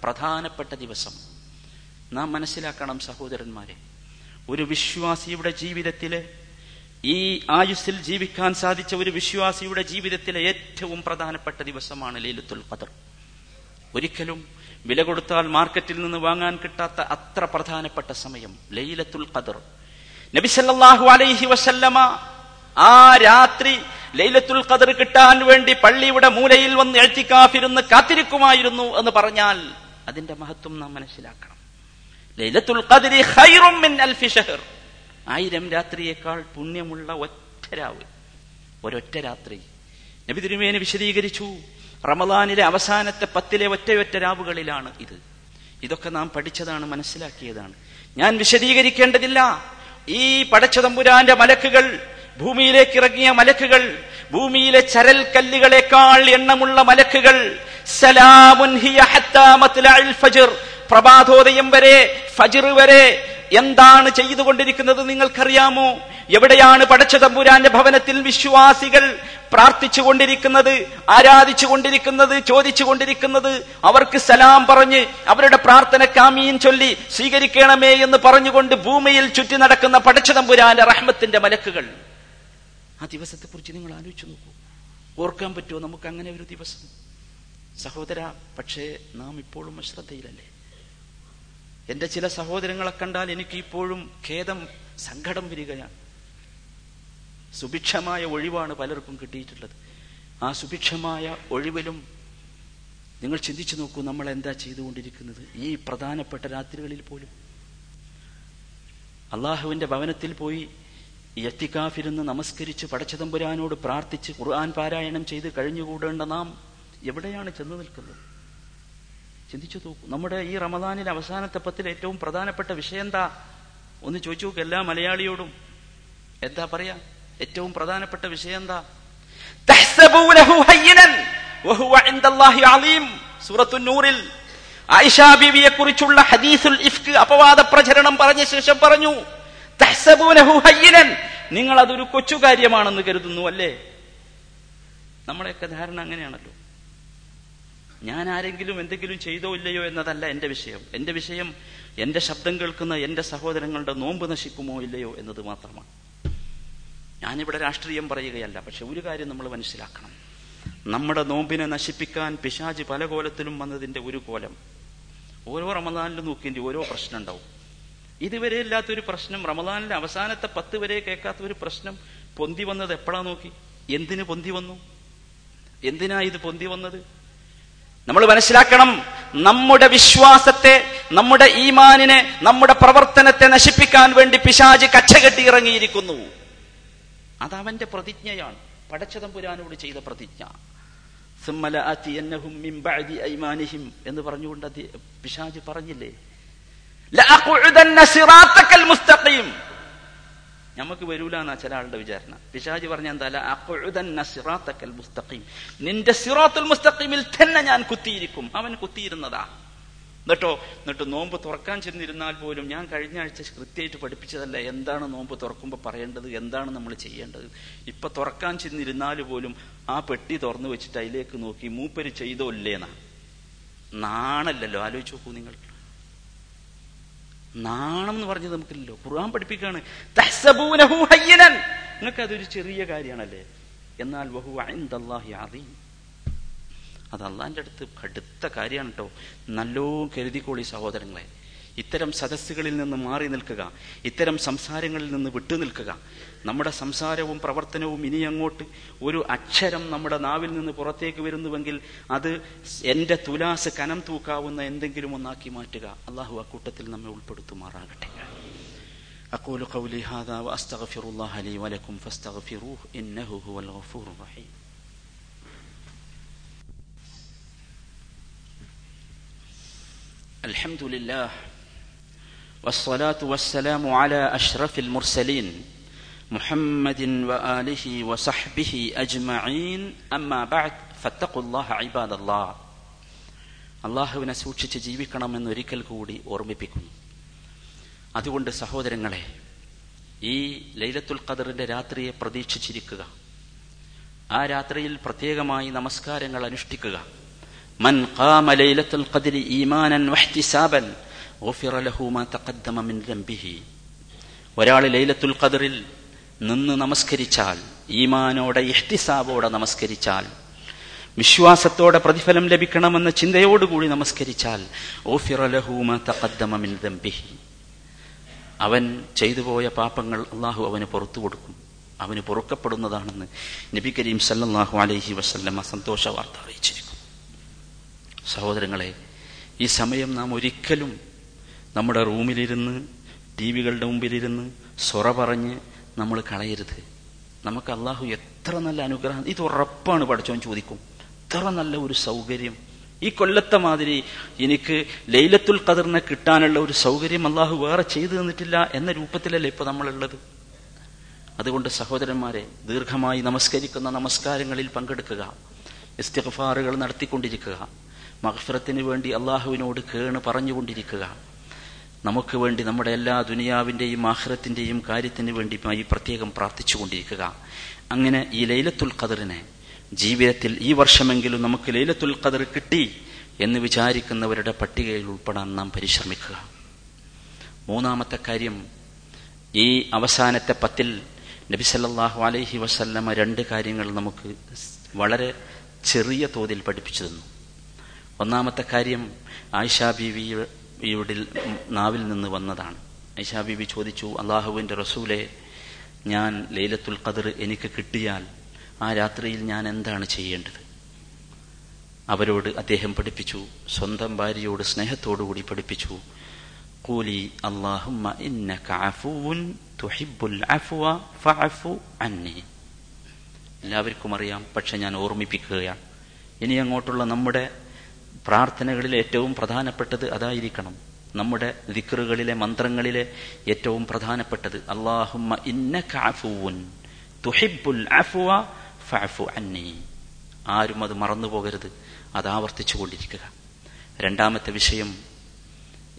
പ്രധാനപ്പെട്ട ദിവസം. നാം മനസ്സിലാക്കണം സഹോദരന്മാരെ ഒരു വിശ്വാസിയുടെ ജീവിതത്തിലെ ഈ ആയുസ്സിൽ ജീവിക്കാൻ സാധിച്ച ഒരു വിശ്വാസിയുടെ ജീവിതത്തിലെ ഏറ്റവും പ്രധാനപ്പെട്ട ദിവസമാണ് ലൈലത്തുൽ ഖദർ. ഒരിക്കലും വില കൊടുത്താൽ മാർക്കറ്റിൽ നിന്ന് വാങ്ങാൻ കിട്ടാത്ത അത്ര പ്രധാനപ്പെട്ട സമയം ലൈലത്തുൽ ഖദർ. നബിസല്ലാഹു അലൈഹി വസല്ലമ ആ രാത്രി ലൈലത്തുൽ ഖദർ കിട്ടാൻ വേണ്ടി പള്ളിയുടെ മൂലയിൽ വന്ന് എഴുത്തിക്കാഫിരുന്ന് കാത്തിരിക്കുമായിരുന്നു എന്ന് പറഞ്ഞാൽ അതിന്റെ മഹത്വം നാം മനസ്സിലാക്കണം. ലൈലത്തുൽ ഖദരി ഖൈറും മിൻ അൽഫി ഷഹർ. ആയിരം രാത്രിയേക്കാൾ പുണ്യമുള്ള ഒറ്റ രാവ്. ഒരൊറ്റ രാത്രി. നബി തിരുമേനി വിശദീകരിച്ചു. റമദാനിലെ അവസാനത്തെ പത്തിലെ ഒറ്റയൊറ്റ രാവുകളിലാണ് ഇത്. ഇതൊക്കെ നാം പഠിച്ചതാണ് മനസ്സിലാക്കിയതാണ്. ഞാൻ വിശദീകരിക്കേണ്ടതില്ല. ഈ പടച്ചതമ്പുരാന്റെ മലക്കുകൾ ഭൂമിയിലേക്ക് ഇറങ്ങിയ മലക്കുകൾ ഭൂമിയിലെ ചരൽ കല്ലുകളെക്കാൾ എണ്ണമുള്ള മലക്കുകൾ സലാമുൻ പ്രഭാതോദയം വരെ ഫജിർ വരെ എന്താണ് ചെയ്തുകൊണ്ടിരിക്കുന്നത് നിങ്ങൾക്കറിയാമോ? എവിടെയാണ് പടച്ച തമ്പുരാന്റെ ഭവനത്തിൽ വിശ്വാസികൾ പ്രാർത്ഥിച്ചു കൊണ്ടിരിക്കുന്നത് ആരാധിച്ചു കൊണ്ടിരിക്കുന്നത് ചോദിച്ചു കൊണ്ടിരിക്കുന്നത് അവർക്ക് സലാം പറഞ്ഞ് അവരുടെ പ്രാർത്ഥന കാമിയും ചൊല്ലി സ്വീകരിക്കണമേ എന്ന് പറഞ്ഞുകൊണ്ട് ഭൂമിയിൽ ചുറ്റി നടക്കുന്ന പടച്ച തമ്പുരാന്റെ റഹ്മത്തിന്റെ മലക്കുകൾ. ആ ദിവസത്തെ കുറിച്ച് നിങ്ങൾ ആലോചിച്ചു നോക്കൂ. ഓർക്കാൻ പറ്റുമോ? നമുക്ക് അങ്ങനെ ഒരു ദിവസം. സഹോദര പക്ഷേ നാം ഇപ്പോഴും അശ്രദ്ധയിലല്ലേ? എന്റെ ചില സഹോദരങ്ങളെ കണ്ടാൽ എനിക്ക് ഇപ്പോഴും ഖേദം സങ്കടം വരികയാണ്. സുഭിക്ഷമായ ഒഴിവാണ് പലർക്കും കിട്ടിയിട്ടുള്ളത്. ആ സുഭിക്ഷമായ ഒഴിവിലും നിങ്ങൾ ചിന്തിച്ചു നോക്കൂ നമ്മൾ എന്താ ചെയ്തുകൊണ്ടിരിക്കുന്നത്? ഈ പ്രധാനപ്പെട്ട രാത്രികളിൽ പോലും. അള്ളാഹുവിന്റെ ഭവനത്തിൽ പോയി എത്തിക്കാഫിരുന്ന് നമസ്കരിച്ച് പടച്ചതമ്പുരാനോട് പ്രാർത്ഥിച്ച് ഖുർആൻ പാരായണം ചെയ്ത് കഴിഞ്ഞുകൂടേണ്ട നാം എവിടെയാണ് ചെന്നു നിൽക്കുന്നത്? ചിന്തിച്ചു നോക്കൂ. നമ്മുടെ ഈ റമദാനിലെ അവസാനത്തെ പത്തിൽ ഏറ്റവും പ്രധാനപ്പെട്ട വിഷയം എന്താ? ഒന്ന് ചോദിച്ചു നോക്ക് എല്ലാ മലയാളിയോടും എന്താ പറയാ? ഏറ്റവും പ്രധാനപ്പെട്ട വിഷയം എന്താ? തഹ്സബൂനഹു ഹയ്യിനൻ വഹുവ ഇൻദല്ലാഹി അലീം. സൂറത്തുൻ നൂറിൽ ആയിഷ ബീവിയെ കുറിച്ചുള്ള ഹദീസുൽ ഇഫ്ക് അപവാദ പ്രചരണം പറഞ്ഞ ശേഷം പറഞ്ഞു നിങ്ങൾ അതൊരു കൊച്ചു കാര്യമാണെന്ന് കരുതുന്നു അല്ലേ? നമ്മളെയൊക്കെ ധാരണ അങ്ങനെയാണല്ലോ. ഞാൻ ആരെങ്കിലും എന്തെങ്കിലും ചെയ്തോ ഇല്ലയോ എന്നതല്ല എന്റെ വിഷയം. എന്റെ വിഷയം എന്റെ ശബ്ദം കേൾക്കുന്ന എന്റെ സഹോദരങ്ങളുടെ നോമ്പ് നശിക്കുമോ ഇല്ലയോ എന്നത് മാത്രമാണ്. ഞാനിവിടെ രാഷ്ട്രീയം പറയുകയല്ല പക്ഷെ ഒരു കാര്യം നമ്മൾ മനസ്സിലാക്കണം. നമ്മുടെ നോമ്പിനെ നശിപ്പിക്കാൻ പിശാജ് പല കോലത്തിലും വന്നതിന്റെ ഒരു കോലം. ഓരോ റമദാനിലും നോക്കിന്റെ ഓരോ പ്രശ്നം ഉണ്ടാവും. ഇതുവരെ ഇല്ലാത്തൊരു പ്രശ്നം റമദാനിലെ അവസാനത്തെ പത്ത് വരെ കേൾക്കാത്ത ഒരു പ്രശ്നം പൊന്തി വന്നത് എപ്പോഴാ നോക്കി? എന്തിന് പൊന്തി വന്നു? എന്തിനാ ഇത് പൊന്തി വന്നത്? നമ്മൾ മനസ്സിലാക്കണം നമ്മുടെ വിശ്വാസത്തെ നമ്മുടെ ഈമാനിനെ നമ്മുടെ പ്രവർത്തനത്തെ നശിപ്പിക്കാൻ വേണ്ടി പിശാജ് കച്ചകെട്ടി ഇറങ്ങിയിരിക്കുന്നു. അതവന്റെ പ്രതിജ്ഞയാണ്. പടച്ചതമ്പുരാനോട് ചെയ്ത പ്രതിജ്ഞ. എന്ന് പറഞ്ഞുകൊണ്ട് പിശാജ് പറഞ്ഞില്ലേ? നമുക്ക് വരൂല എന്നാ ചില ആളുടെ വിചാരണ. പിശാജി പറഞ്ഞ എന്താ? മുസ്തഖീം. നിന്റെ സിറാത്തുൽ മുസ്തഖീമിൽ തന്നെ ഞാൻ കുത്തിയിരിക്കും. അവൻ കുത്തിയിരുന്നതാ. എന്നിട്ടോ എന്നിട്ട് നോമ്പ് തുറക്കാൻ ചെന്നിരുന്നാൽ പോലും ഞാൻ കഴിഞ്ഞ ആഴ്ച കൃത്യമായിട്ട് പഠിപ്പിച്ചതല്ല എന്താണ് നോമ്പ് തുറക്കുമ്പോൾ പറയേണ്ടത് എന്താണ് നമ്മൾ ചെയ്യേണ്ടത്. ഇപ്പൊ തുറക്കാൻ ചെന്നിരുന്നാൽ പോലും ആ പെട്ടി തുറന്നു വെച്ചിട്ട് അതിലേക്ക് നോക്കി മൂപ്പര് ചെയ്തോ ഇല്ലേന്നാ. നാണല്ലല്ലോ. ആലോചിച്ച് നോക്കൂ നിങ്ങൾ. നാണം എന്ന് പറഞ്ഞത് നമുക്കില്ലല്ലോ. ഖുർആൻ പഠിപ്പിക്കുകയാണ്. നിങ്ങൾക്ക് അതൊരു ചെറിയ കാര്യമാണല്ലേ? എന്നാൽ വഹു അൻദല്ലാഹി അദീം. അത് അള്ളാന്റെ അടുത്ത് കടുത്ത കാര്യമാണ് കേട്ടോ. നല്ലോ കരുതിക്കോളി സഹോദരങ്ങളെ. ഇത്തരം സദസ്സുകളിൽ നിന്ന് മാറി നിൽക്കുക. ഇത്തരം സംസാരങ്ങളിൽ നിന്ന് വിട്ടു നിൽക്കുക. നമ്മുടെ സംസാരവും പ്രവർത്തനവും ഇനി അങ്ങോട്ട് ഒരു അക്ഷരം നമ്മുടെ നാവിൽ നിന്ന് പുറത്തേക്ക് വരുന്നുവെങ്കിൽ അത് എന്റെ തുലാസ് കനം തൂക്കാവുന്ന എന്തെങ്കിലും ഒന്നാക്കി മാറ്റുക അള്ളാഹു ആ കൂട്ടത്തിൽ നമ്മെ ഉൾപ്പെടുത്തുമാറാകട്ടെ أقول قولي هذا وأستغفر الله لي ولكم فاستغفروه إنه هو الغفور الرحيم الحمد لله والصلاة والسلام على أشرف المرسلين محمد وآله وصحبه أجمعين أما بعد فاتقوا الله عباد الله അള്ളാഹുവിനെ സൂക്ഷിച്ച് ജീവിക്കണമെന്ന് ഒരിക്കൽ കൂടി ഓർമ്മിപ്പിക്കുന്നു അതുകൊണ്ട് സഹോദരങ്ങളെ ഈ ലൈലത്തുൽ ഖദറിന്റെ രാത്രിയെ പ്രതീക്ഷിച്ചിരിക്കുക ആ രാത്രിയിൽ പ്രത്യേകമായി നമസ്കാരങ്ങൾ അനുഷ്ഠിക്കുക من قام ليلة القدر إيمانا واحتسابا غفر له ما تقدم من ذنبه ഒരാൾ ലൈലത്തുൽ ഖദറിൽ നിന്ന് നമസ്കരിച്ചാൽ ഈമാനോടെ ഇഷ്ടിസാബോടെ നമസ്കരിച്ചാൽ വിശ്വാസത്തോടെ പ്രതിഫലം ലഭിക്കണമെന്ന ചിന്തയോടുകൂടി നമസ്കരിച്ചാൽ അവൻ ചെയ്തുപോയ പാപങ്ങൾ അള്ളാഹു അവന് പുറത്തു കൊടുക്കും. അവന് പൊറുക്കപ്പെടുന്നതാണെന്ന് നബി കരീം സല്ലാഹു അലൈഹി വസല്ലമ സന്തോഷ വാർത്ത അറിയിച്ചിരിക്കും സഹോദരങ്ങളെ ഈ സമയം നാം ഒരിക്കലും നമ്മുടെ റൂമിലിരുന്ന് ടി വികളുടെ മുമ്പിലിരുന്ന് സ്വറ പറഞ്ഞ് നമ്മൾ കളയരുത്. നമുക്ക് അള്ളാഹു എത്ര നല്ല അനുഗ്രഹം ഇത് ഉറപ്പാണ് പഠിച്ചോൻ ചോദിക്കും. എത്ര നല്ല ഒരു സൗകര്യം. ഈ കൊല്ലത്തെ മാതിരി എനിക്ക് ലൈലത്തുൽ ഖദറിനെ കിട്ടാനുള്ള ഒരു സൗകര്യം അള്ളാഹു വേറെ ചെയ്തു തന്നിട്ടില്ല എന്ന രൂപത്തിലല്ലേ ഇപ്പൊ നമ്മളുള്ളത്? അതുകൊണ്ട് സഹോദരന്മാരെ ദീർഘമായി നമസ്കരിക്കുന്ന നമസ്കാരങ്ങളിൽ പങ്കെടുക്കുക. ഇസ്തിഫാറുകൾ നടത്തിക്കൊണ്ടിരിക്കുക. മഹഫിറത്തിന് വേണ്ടി അള്ളാഹുവിനോട് കേണ് പറഞ്ഞുകൊണ്ടിരിക്കുക. നമുക്ക് വേണ്ടി നമ്മുടെ എല്ലാ ദുനിയാവിന്റെയും ആഹ്റത്തിന്റെയും കാര്യത്തിന് വേണ്ടി ഈ പ്രത്യേകം പ്രാർത്ഥിച്ചുകൊണ്ടിരിക്കുക. അങ്ങനെ ഈ ലൈലത്തുൽ ഖദറിനെ ജീവിതത്തിൽ ഈ വർഷമെങ്കിലും നമുക്ക് ലൈലത്തുൽ ഖദർ കിട്ടി എന്ന് വിചാരിക്കുന്നവരുടെ പട്ടികയിൽ ഉൾപ്പെടാൻ നാം പരിശ്രമിക്കുക. മൂന്നാമത്തെ കാര്യം ഈ അവസാനത്തെ പത്തിൽ നബി നബിസല്ലാഹു അലൈഹി വസല്ലമ രണ്ട് കാര്യങ്ങൾ നമുക്ക് വളരെ ചെറിയ തോതിൽ പഠിപ്പിച്ചു തന്നു. ഒന്നാമത്തെ കാര്യം ആയിഷാ ബീവിയുടെ നാവിൽ നിന്ന് വന്നതാണ്. ഐഷാ ബിബി ചോദിച്ചു അള്ളാഹുവിന്റെ റസൂലെ ഞാൻ ലൈലത്തുൽ ഖദർ എനിക്ക് കിട്ടിയാൽ ആ രാത്രിയിൽ ഞാൻ എന്താണ് ചെയ്യേണ്ടത്? അവരോട് അദ്ദേഹം പഠിപ്പിച്ചു സ്വന്തം ഭാര്യയോട് സ്നേഹത്തോടുകൂടി പഠിപ്പിച്ചു കൂലി അള്ളാഹുമ്മ എല്ലാവർക്കും അറിയാം പക്ഷെ ഞാൻ ഓർമ്മിപ്പിക്കുകയാണ് ഇനി അങ്ങോട്ടുള്ള നമ്മുടെ പ്രാർത്ഥനകളിൽ ഏറ്റവും പ്രധാനപ്പെട്ടത് അതായിരിക്കണം. നമ്മുടെ ദിക്റുകളിലെ മന്ത്രങ്ങളിലെ ഏറ്റവും പ്രധാനപ്പെട്ടത്. അള്ളാഹുമ്മ ഫഅഫു അന്നി. ആരും അത് മറന്നു പോകരുത്. അത് ആവർത്തിച്ചു കൊണ്ടിരിക്കുക. രണ്ടാമത്തെ വിഷയം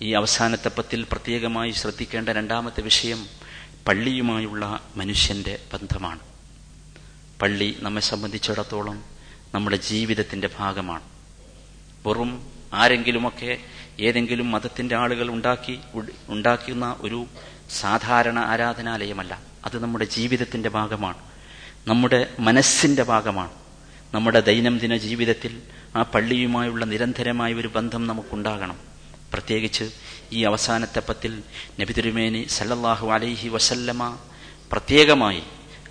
ഈ അവസാനത്തെ പത്തിൽ പ്രത്യേകമായി ശ്രദ്ധിക്കേണ്ട രണ്ടാമത്തെ വിഷയം പള്ളിയുമായുള്ള മനുഷ്യന്റെ ബന്ധമാണ്. പള്ളി നമ്മെ സംബന്ധിച്ചിടത്തോളം നമ്മുടെ ജീവിതത്തിന്റെ ഭാഗമാണ്. വെറും ആരെങ്കിലുമൊക്കെ ഏതെങ്കിലും മതത്തിന്റെ ആളുകൾ ഉണ്ടാക്കി ഉണ്ടാക്കുന്ന ഒരു സാധാരണ ആരാധനാലയമല്ല. അത് നമ്മുടെ ജീവിതത്തിന്റെ ഭാഗമാണ്. നമ്മുടെ മനസ്സിന്റെ ഭാഗമാണ്. നമ്മുടെ ദൈനംദിന ജീവിതത്തിൽ ആ പള്ളിയുമായുള്ള നിരന്തരമായ ഒരു ബന്ധം നമുക്കുണ്ടാകണം. പ്രത്യേകിച്ച് ഈ അവസാനത്തെ പത്തിൽ നബി തിരുമേനി സല്ലല്ലാഹു അലൈഹി വസല്ലമ പ്രത്യേകമായി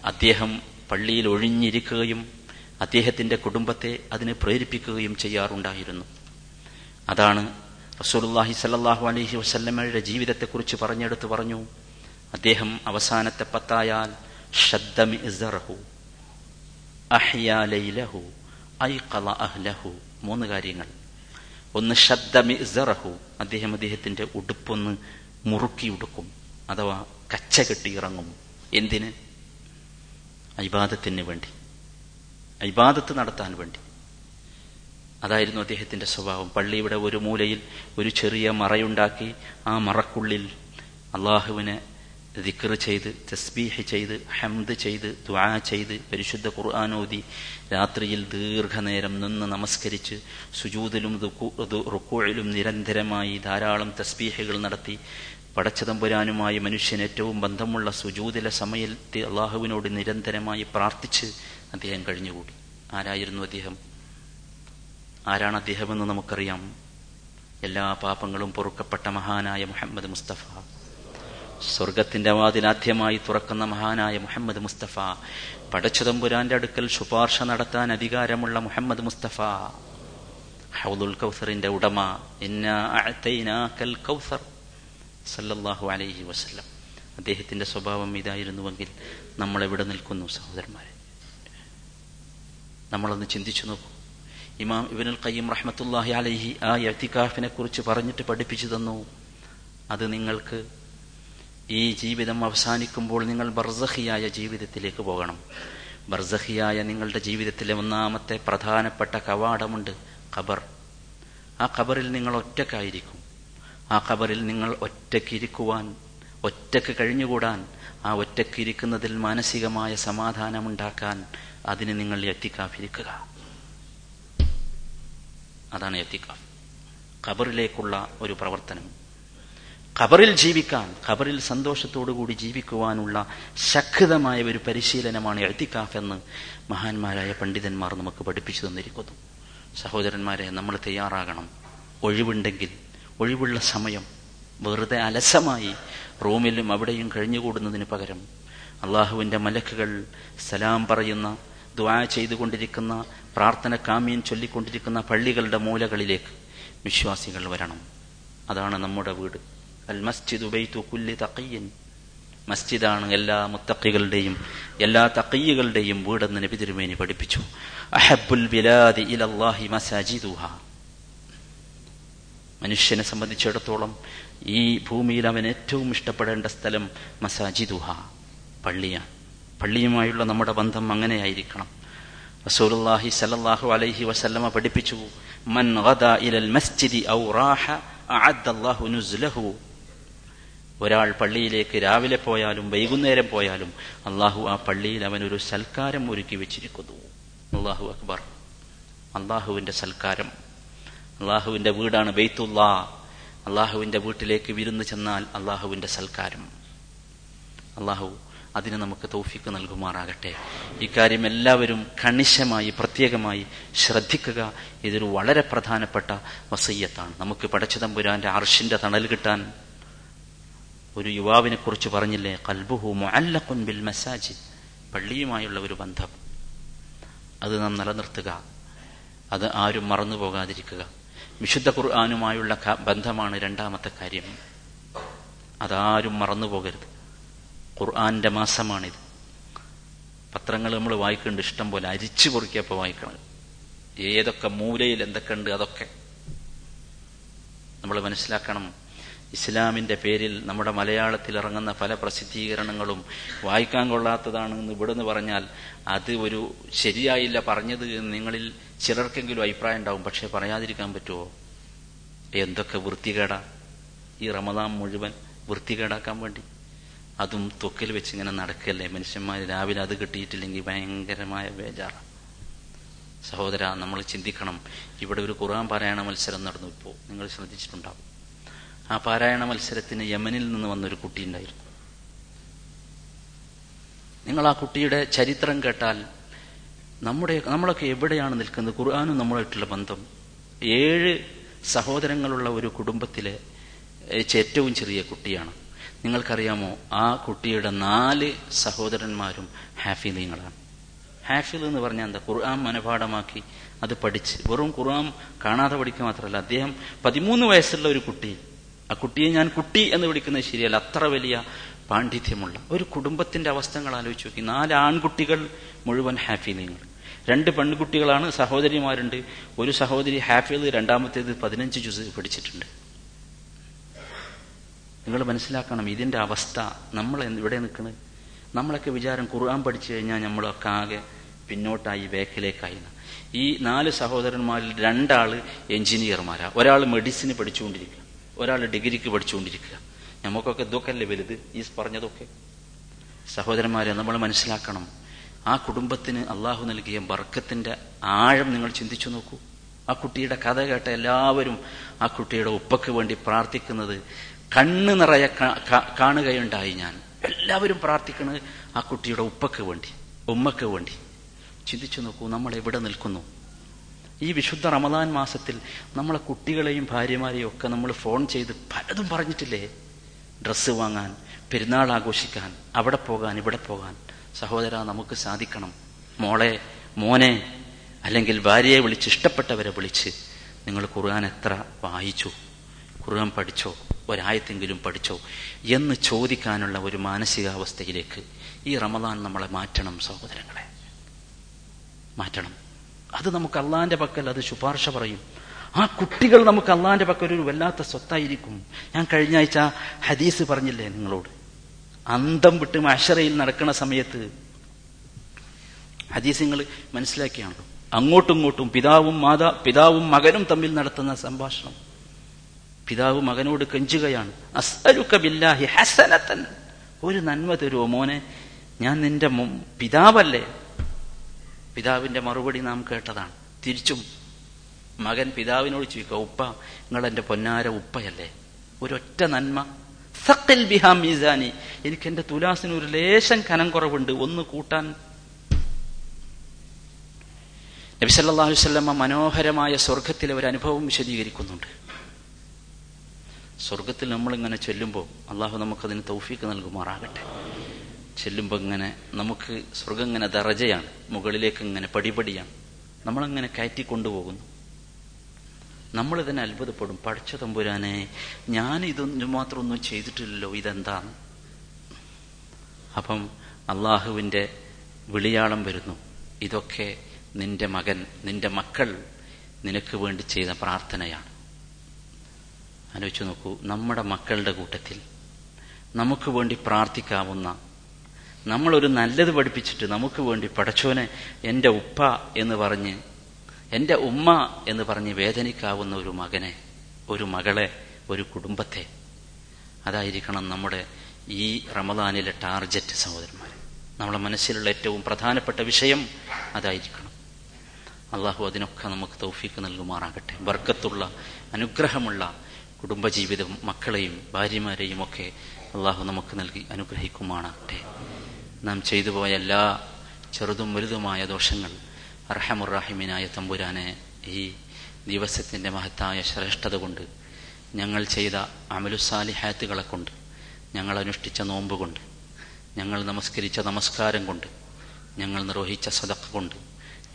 അദ്ദേഹം പള്ളിയിൽ ഒഴിഞ്ഞിരിക്കുകയും അദ്ദേഹത്തിന്റെ കുടുംബത്തെ അതിനെ പ്രേരിപ്പിക്കുകയും ചെയ്യാറുണ്ടായിരുന്നു. അതാണ് റസൂലുള്ളാഹി സല്ലാഹു അലഹി വസ്ല്ലമ്മയുടെ ജീവിതത്തെക്കുറിച്ച് പറഞ്ഞെടുത്ത് പറഞ്ഞു അദ്ദേഹം അവസാനത്തെ പത്തായാൽ മൂന്ന് കാര്യങ്ങൾ. ഒന്ന് അദ്ദേഹം അദ്ദേഹത്തിന്റെ ഉടുപ്പൊന്ന് മുറുക്കി ഉടുക്കും അഥവാ കച്ച കെട്ടി ഇറങ്ങും എന്തിന്? അൈബാദത്തിന് വേണ്ടി. അൈബാദത്ത് നടത്താൻ വേണ്ടി. അതായിരുന്നു അദ്ദേഹത്തിന്റെ സ്വഭാവം. പള്ളിയുടെ ഒരു മൂലയിൽ ഒരു ചെറിയ മറയുണ്ടാക്കി ആ മറക്കുള്ളിൽ അള്ളാഹുവിനെ ദിക്കർ ചെയ്ത് തസ്ബീഹ് ചെയ്ത് ഹംദ് ചെയ്ത് ദ്വാ ചെയ്ത് പരിശുദ്ധ ഖുർആാനോദി രാത്രിയിൽ ദീർഘനേരം നിന്ന് നമസ്കരിച്ച് സുജൂതിലും റുക്കോയിലും നിരന്തരമായി ധാരാളം തസ്ബീഹുകൾ നടത്തി പടച്ചതമ്പുരാനുമായി മനുഷ്യൻ ഏറ്റവും ബന്ധമുള്ള സുജൂതിലെ സമയത്ത് അള്ളാഹുവിനോട് നിരന്തരമായി പ്രാർത്ഥിച്ച് അദ്ദേഹം കഴിഞ്ഞുകൂടി. ആരായിരുന്നു അദ്ദേഹം? ആരാണ് അദ്ദേഹമെന്ന് നമുക്കറിയാം. എല്ലാ പാപങ്ങളും പൊറുക്കപ്പെട്ട മഹാനായ മുഹമ്മദ് മുസ്തഫ. സ്വർഗത്തിന്റെ വാതിലാദ്യമായി തുറക്കുന്ന മഹാനായ മുഹമ്മദ് മുസ്തഫ. പടച്ചുതമ്പുരാന്റെ അടുക്കൽ ശുപാർശ നടത്താൻ അധികാരമുള്ള മുഹമ്മദ് മുസ്തഫ. ഹൗദുൽ കൗസറിന്റെ ഉടമ. കൽ കൗസർ. സല്ലല്ലാഹു അലൈഹി വസല്ലം. അദ്ദേഹത്തിന്റെ സ്വഭാവം ഇതായിരുന്നുവെങ്കിൽ നമ്മൾ എവിടെ നിൽക്കുന്നു സഹോദരന്മാരെ? നമ്മളൊന്ന് ചിന്തിച്ചു നോക്കൂ. ഇമാം ഇബിനുൽ ഖയ്യം റഹ്മത്തുല്ലാഹി അലഹി ആ എത്തിക്കാഫിനെ കുറിച്ച് പറഞ്ഞിട്ട് പഠിപ്പിച്ചു തന്നു. അത് നിങ്ങൾക്ക് ഈ ജീവിതം അവസാനിക്കുമ്പോൾ നിങ്ങൾ ബർസഹിയായ ജീവിതത്തിലേക്ക് പോകണം. ബർസഹിയായ നിങ്ങളുടെ ജീവിതത്തിലെ ഒന്നാമത്തെ പ്രധാനപ്പെട്ട കവാടമുണ്ട് ഖബർ. ആ ഖബറിൽ നിങ്ങൾ ഒറ്റക്കായിരിക്കും. ആ ഖബറിൽ നിങ്ങൾ ഒറ്റക്കിരിക്കുവാൻ ഒറ്റയ്ക്ക് കഴിഞ്ഞുകൂടാൻ ആ ഒറ്റക്കിരിക്കുന്നതിൽ മാനസികമായ സമാധാനമുണ്ടാക്കാൻ അതിന് നിങ്ങൾ എത്തിക്കാഫിരിക്കുക അതാണ് എത്തിക്കാഫ്. ഖബറിലേക്കുള്ള ഒരു പ്രവർത്തനം. ഖബറിൽ ജീവിക്കാൻ ഖബറിൽ സന്തോഷത്തോടുകൂടി ജീവിക്കുവാനുള്ള ശക്തമായ ഒരു പരിശീലനമാണ് എഴുത്തിക്കാഫ് എന്ന് മഹാന്മാരായ പണ്ഡിതന്മാർ നമുക്ക് പഠിപ്പിച്ചു തന്നിരിക്കുന്നു. സഹോദരന്മാരെ നമ്മൾ തയ്യാറാകണം. ഒഴിവുണ്ടെങ്കിൽ ഒഴിവുള്ള സമയം വെറുതെ അലസമായി റൂമിലും അവിടെയും കഴിഞ്ഞുകൂടുന്നതിന് പകരം അള്ളാഹുവിന്റെ മലക്കുകൾ സലാം പറയുന്ന ദ്വാ ചെയ്തുകൊണ്ടിരിക്കുന്ന പ്രാർത്ഥന കാമ്യം ചൊല്ലിക്കൊണ്ടിരിക്കുന്ന പള്ളികളുടെ മൂലകളിലേക്ക് വിശ്വാസികൾ വരണം. അതാണ് നമ്മുടെ വീട്. അൽ മസ്ജിദ് ഉബൈത്തു കുല്ലി തക്കയ്യൻ മസ്ജിദാണ് എല്ലാ മുത്തക്കികളുടെയും എല്ലാ തക്കയ്യകളുടെയും വീടെന്ന് നബി തിരുമേനി പഠിപ്പിച്ചു. അഹബുൽ ബിലാദി മനുഷ്യനെ സംബന്ധിച്ചിടത്തോളം ഈ ഭൂമിയിൽ അവൻ ഏറ്റവും ഇഷ്ടപ്പെടേണ്ട സ്ഥലം മസാജിദുഹ പള്ളിയാണ്. പള്ളിയുമായുള്ള നമ്മുടെ ബന്ധം അങ്ങനെയായിരിക്കണം. റസൂലുള്ളാഹി സല്ലല്ലാഹു അലൈഹി വസല്ലമ പഠിപ്പിച്ചു മൻ ഗദാ ഇലൽ മസ്ജിദി ഔ റാഹ അഅദ്ദല്ലാഹു നുസ്ലഹു. ഒരാൾ പള്ളിയിലേക്ക് രാവിലെ പോയാലും വൈകുന്നേരം പോയാലും അള്ളാഹു ആ പള്ളിയിൽ അവനൊരു സൽക്കാരം ഒരുക്കി വെച്ചിരിക്കുന്നു. അള്ളാഹു അക്ബർ. അള്ളാഹുവിന്റെ സൽക്കാരം. അള്ളാഹുവിന്റെ വീടാണ് ബെയ്ത്തുല്ലാ അള്ളാഹുവിന്റെ വീട്ടിലേക്ക് വിരുന്ന് ചെന്നാൽ അള്ളാഹുവിന്റെ സൽക്കാരം. അള്ളാഹു അതിന് നമുക്ക് തൗഫിക്ക് നൽകുമാറാകട്ടെ. ഇക്കാര്യം എല്ലാവരും കണിശമായി പ്രത്യേകമായി ശ്രദ്ധിക്കുക. ഇതൊരു വളരെ പ്രധാനപ്പെട്ട വസയ്യത്താണ് നമുക്ക് പടച്ചതമ്പുരാന്റെ അർഷിന്റെ തണൽ കിട്ടാൻ ഒരു യുവാവിനെ കുറിച്ച് പറഞ്ഞില്ലേ? കൽബുഹു മുഅല്ലഖുൻ ബിൽ മസാജിദ്. പള്ളിയുമായുള്ള ഒരു ബന്ധം. അത് നാം നിലനിർത്തുക. അത് ആരും മറന്നു പോകാതിരിക്കുക. വിശുദ്ധ ഖുർആാനുമായുള്ള ബന്ധമാണ് രണ്ടാമത്തെ കാര്യം. അതാരും മറന്നു പോകരുത്. ഖുർആന്റെ മാസമാണിത്. പത്രങ്ങൾ നമ്മൾ വായിക്കുന്നുണ്ട് ഇഷ്ടം പോലെ അരിച്ചു പൊറുക്കിയപ്പോൾ വായിക്കണം ഏതൊക്കെ മൂലയിൽ എന്തൊക്കെ ഉണ്ട് അതൊക്കെ. നമ്മൾ മനസ്സിലാക്കണം ഇസ്ലാമിന്റെ പേരിൽ നമ്മുടെ മലയാളത്തിൽ ഇറങ്ങുന്ന പല പ്രസിദ്ധീകരണങ്ങളും വായിക്കാൻ കൊള്ളാത്തതാണ് എന്ന് ഇവിടുന്ന് പറഞ്ഞാൽ അത് ഒരു ശരിയായില്ല പറഞ്ഞത് നിങ്ങളിൽ ചിലർക്കെങ്കിലും അഭിപ്രായം ഉണ്ടാവും. പക്ഷെ പറയാതിരിക്കാൻ പറ്റുമോ? എന്തൊക്കെ വൃത്തികേടാ? ഈ റമദാൻ മുഴുവൻ വൃത്തികേടാക്കാൻ വേണ്ടി. അതും തൊക്കിൽ വെച്ച് ഇങ്ങനെ നടക്കല്ലേ മനുഷ്യന്മാർ രാവിലെ അത് കിട്ടിയിട്ടില്ലെങ്കിൽ ഭയങ്കരമായ ബേജാറാണ് സഹോദര നമ്മൾ ചിന്തിക്കണം. ഇവിടെ ഒരു ഖുർആൻ പാരായണ മത്സരം നടന്നു ഇപ്പോൾ നിങ്ങൾ ശ്രദ്ധിച്ചിട്ടുണ്ടാവും. ആ പാരായണ മത്സരത്തിന് യമനിൽ നിന്ന് വന്നൊരു കുട്ടി ഉണ്ടായിരുന്നു. നിങ്ങൾ ആ കുട്ടിയുടെ ചരിത്രം കേട്ടാൽ നമ്മുടെ നമ്മളൊക്കെ എവിടെയാണ് നിൽക്കുന്നത്? ഖുർആാനും നമ്മളായിട്ടുള്ള ബന്ധം. ഏഴ് സഹോദരങ്ങളുള്ള ഒരു കുടുംബത്തിലെ ഏറ്റവും ചെറിയ കുട്ടിയാണ്. നിങ്ങൾക്കറിയാമോ ആ കുട്ടിയുടെ നാല് സഹോദരന്മാരും ഹാഫിലീങ്ങളാണ് ഹാഫിൽ എന്ന് പറഞ്ഞാൽ എന്താ? ഖുർആൻ മനപാഠമാക്കി അത് പഠിച്ച് വെറും ഖുർആൻ കാണാതെ പഠിക്കുക മാത്രമല്ല അദ്ദേഹം പതിമൂന്ന് വയസ്സുള്ള ഒരു കുട്ടി ആ കുട്ടിയെ ഞാൻ കുട്ടി എന്ന് വിളിക്കുന്നത് ശരിയല്ല അത്ര വലിയ പാണ്ഡിത്യമുള്ള ഒരു കുടുംബത്തിന്റെ അവസ്ഥകൾ ആലോചിച്ച് നോക്കി. നാല് ആൺകുട്ടികൾ മുഴുവൻ ഹാഫിലിങ്ങൾ രണ്ട് പെൺകുട്ടികളാണ് സഹോദരിമാരുണ്ട്. ഒരു സഹോദരി ഹാഫിൽ രണ്ടാമത്തേത് പതിനഞ്ച് ജുസ് പഠിച്ചിട്ടുണ്ട്. നിങ്ങൾ മനസ്സിലാക്കണം ഇതിന്റെ അവസ്ഥ നമ്മൾ ഇവിടെ നിൽക്കുന്നത് നമ്മളൊക്കെ വിചാരം ഖുർആൻ പഠിച്ചു കഴിഞ്ഞാൽ നമ്മളൊക്കെ ആകെ പിന്നോട്ടായി വേക്കിലേക്കായി. ഈ നാല് സഹോദരന്മാരിൽ രണ്ടാൾ എഞ്ചിനീയർമാരാ. ഒരാൾ മെഡിസിന് പഠിച്ചുകൊണ്ടിരിക്കുക. ഒരാൾ ഡിഗ്രിക്ക് പഠിച്ചുകൊണ്ടിരിക്കുക. നമുക്കൊക്കെ ഇതൊക്കെയല്ലേ വലുത്? ഈ പറഞ്ഞതൊക്കെ. സഹോദരന്മാരെ നമ്മൾ മനസ്സിലാക്കണം. ആ കുടുംബത്തിന് അള്ളാഹു നൽകിയ ബർക്കത്തിന്റെ ആഴം നിങ്ങൾ ചിന്തിച്ചു നോക്കൂ. ആ കുട്ടിയുടെ കഥ കേട്ട എല്ലാവരും ആ കുട്ടിയുടെ ഉപ്പയ്ക്ക് വേണ്ടി പ്രാർത്ഥിക്കുന്നത് കണ്ണ് നിറയെ കാണുകയുണ്ടായി ഞാൻ. എല്ലാവരും പ്രാർത്ഥിക്കുന്നത് ആ കുട്ടിയുടെ ഉപ്പക്ക് വേണ്ടി ഉമ്മക്ക് വേണ്ടി. ചിന്തിച്ചു നോക്കൂ നമ്മൾ എവിടെ നിൽക്കുന്നു? ഈ വിശുദ്ധ റമദാൻ മാസത്തിൽ നമ്മളെ കുട്ടികളെയും ഭാര്യമാരെയും ഒക്കെ നമ്മൾ ഫോൺ ചെയ്ത് പലതും പറഞ്ഞിട്ടില്ലേ? ഡ്രസ്സ് വാങ്ങാൻ പെരുന്നാൾ ആഘോഷിക്കാൻ അവിടെ പോകാൻ ഇവിടെ പോകാൻ. സഹോദര നമുക്ക് സാധിക്കണം. മോളെ മോനെ അല്ലെങ്കിൽ ഭാര്യയെ വിളിച്ച് ഇഷ്ടപ്പെട്ടവരെ വിളിച്ച് നിങ്ങൾ ഖുർആൻ എത്ര വായിച്ചു? ഖുർആൻ പഠിച്ചോ? ഒരായത്തെങ്കിലും പഠിച്ചോ എന്ന് ചോദിക്കാനുള്ള ഒരു മാനസികാവസ്ഥയിലേക്ക് ഈ റമദാൻ നമ്മളെ മാറ്റണം സഹോദരങ്ങളെ. മാറ്റണം. അത് നമുക്ക് അള്ളാന്റെ പക്കൽ അത് ശുപാർശ പറയും. ആ കുട്ടികൾ നമുക്ക് അള്ളാന്റെ പക്കൽ ഒരു വല്ലാത്ത സ്വത്തായിരിക്കും. ഞാൻ കഴിഞ്ഞ ആഴ്ച ഹദീസ് പറഞ്ഞില്ലേ നിങ്ങളോട്? അന്തം വിട്ട് മഷറയിൽ നടക്കുന്ന സമയത്ത് ഹദീസ് നിങ്ങൾ മനസ്സിലാക്കിയാണല്ലോ അങ്ങോട്ടും ഇങ്ങോട്ടും പിതാവും മാതാ പിതാവും മകനും തമ്മിൽ നടത്തുന്ന സംഭാഷണം. പിതാവ് മകനോട് കെഞ്ചുകയാണ്. ഹസനത്തൻ ഒരു നന്മ തരുമോ മോനെ? ഞാൻ നിന്റെ പിതാവല്ലേ? പിതാവിന്റെ മറുപടി നാം കേട്ടതാണ്. തിരിച്ചും മകൻ പിതാവിനോട് ചോദിക്കുക ഉപ്പ നിങ്ങൾ എന്റെ പൊന്നാര ഉപ്പയല്ലേ? ഒരൊറ്റ നന്മ? സക്കൽ ബിഹാ മീസാനി. എനിക്ക് എന്റെ തുലാസിന് ഒരു ലേശം കനം കുറവുണ്ട്. ഒന്ന് കൂട്ടാൻ. നബി സല്ലല്ലാഹു അലൈഹി വസല്ലമ മനോഹരമായ സ്വർഗത്തിലെ ഒരു അനുഭവം വിശദീകരിക്കുന്നുണ്ട്. സ്വർഗത്തിൽ നമ്മളിങ്ങനെ ചെല്ലുമ്പോൾ അള്ളാഹു നമുക്കതിന് തൗഫീക്ക് നൽകുമാറാകട്ടെ. ചെല്ലുമ്പോൾ ഇങ്ങനെ നമുക്ക് സ്വർഗം ഇങ്ങനെ ദറജയാണ് മുകളിലേക്ക് ഇങ്ങനെ പടിപടിയാണ്. നമ്മളങ്ങനെ കയറ്റി കൊണ്ടുപോകുന്നു. നമ്മൾ ഇതിനെ അത്ഭുതപ്പെടും. പഠിച്ച തമ്പുരാനെ ഞാൻ ഇതൊന്നും മാത്രം ഒന്നും ചെയ്തിട്ടില്ലല്ലോ ഇതെന്താണ്? അപ്പം അള്ളാഹുവിന്റെ വിളിയാളം വരുന്നു. ഇതൊക്കെ നിന്റെ മകൻ നിന്റെ മക്കൾ നിനക്ക് വേണ്ടി ചെയ്ത പ്രാർത്ഥനയാണ്. ആലോചിച്ച് നോക്കൂ നമ്മുടെ മക്കളുടെ കൂട്ടത്തിൽ നമുക്ക് വേണ്ടി പ്രാർത്ഥിക്കാവുന്ന നമ്മളൊരു നല്ലത് പഠിപ്പിച്ചിട്ട് നമുക്ക് വേണ്ടി പടച്ചോനെ എന്റെ ഉപ്പ എന്ന് പറഞ്ഞ് എന്റെ ഉമ്മ എന്ന് പറഞ്ഞ് വേദനിക്കാവുന്ന ഒരു മകനെ ഒരു മകളെ ഒരു കുടുംബത്തെ അതായിരിക്കണം നമ്മുടെ ഈ റമദാനിലെ ടാർജറ്റ് സഹോദരന്മാർ. നമ്മുടെ മനസ്സിലുള്ള ഏറ്റവും പ്രധാനപ്പെട്ട വിഷയം അതായിരിക്കണം. അള്ളാഹു അതിനൊക്കെ നമുക്ക് തൗഫീക്ക് നൽകുമാറാകട്ടെ. ബർക്കത്തുള്ള അനുഗ്രഹമുള്ള കുടുംബജീവിതവും മക്കളെയും ഭാര്യമാരെയും ഒക്കെ അള്ളാഹു നമുക്ക് നൽകി അനുഗ്രഹിക്കുമാറാകട്ടെ. നാം ചെയ്തു പോയ എല്ലാ ചെറുതും വലുതുമായ ദോഷങ്ങൾ അർഹമുറാഹിമിനായ തമ്പുരാനെ ഈ ദിവസത്തിന്റെ മഹത്തായ ശ്രേഷ്ഠത കൊണ്ട് ഞങ്ങൾ ചെയ്ത അമലുസാലിഹാത്തുകളെ കൊണ്ട് ഞങ്ങൾ അനുഷ്ഠിച്ച നോമ്പ് കൊണ്ട് ഞങ്ങൾ നമസ്കരിച്ച നമസ്കാരം കൊണ്ട് ഞങ്ങൾ നിർവഹിച്ച സദക്ക കൊണ്ട്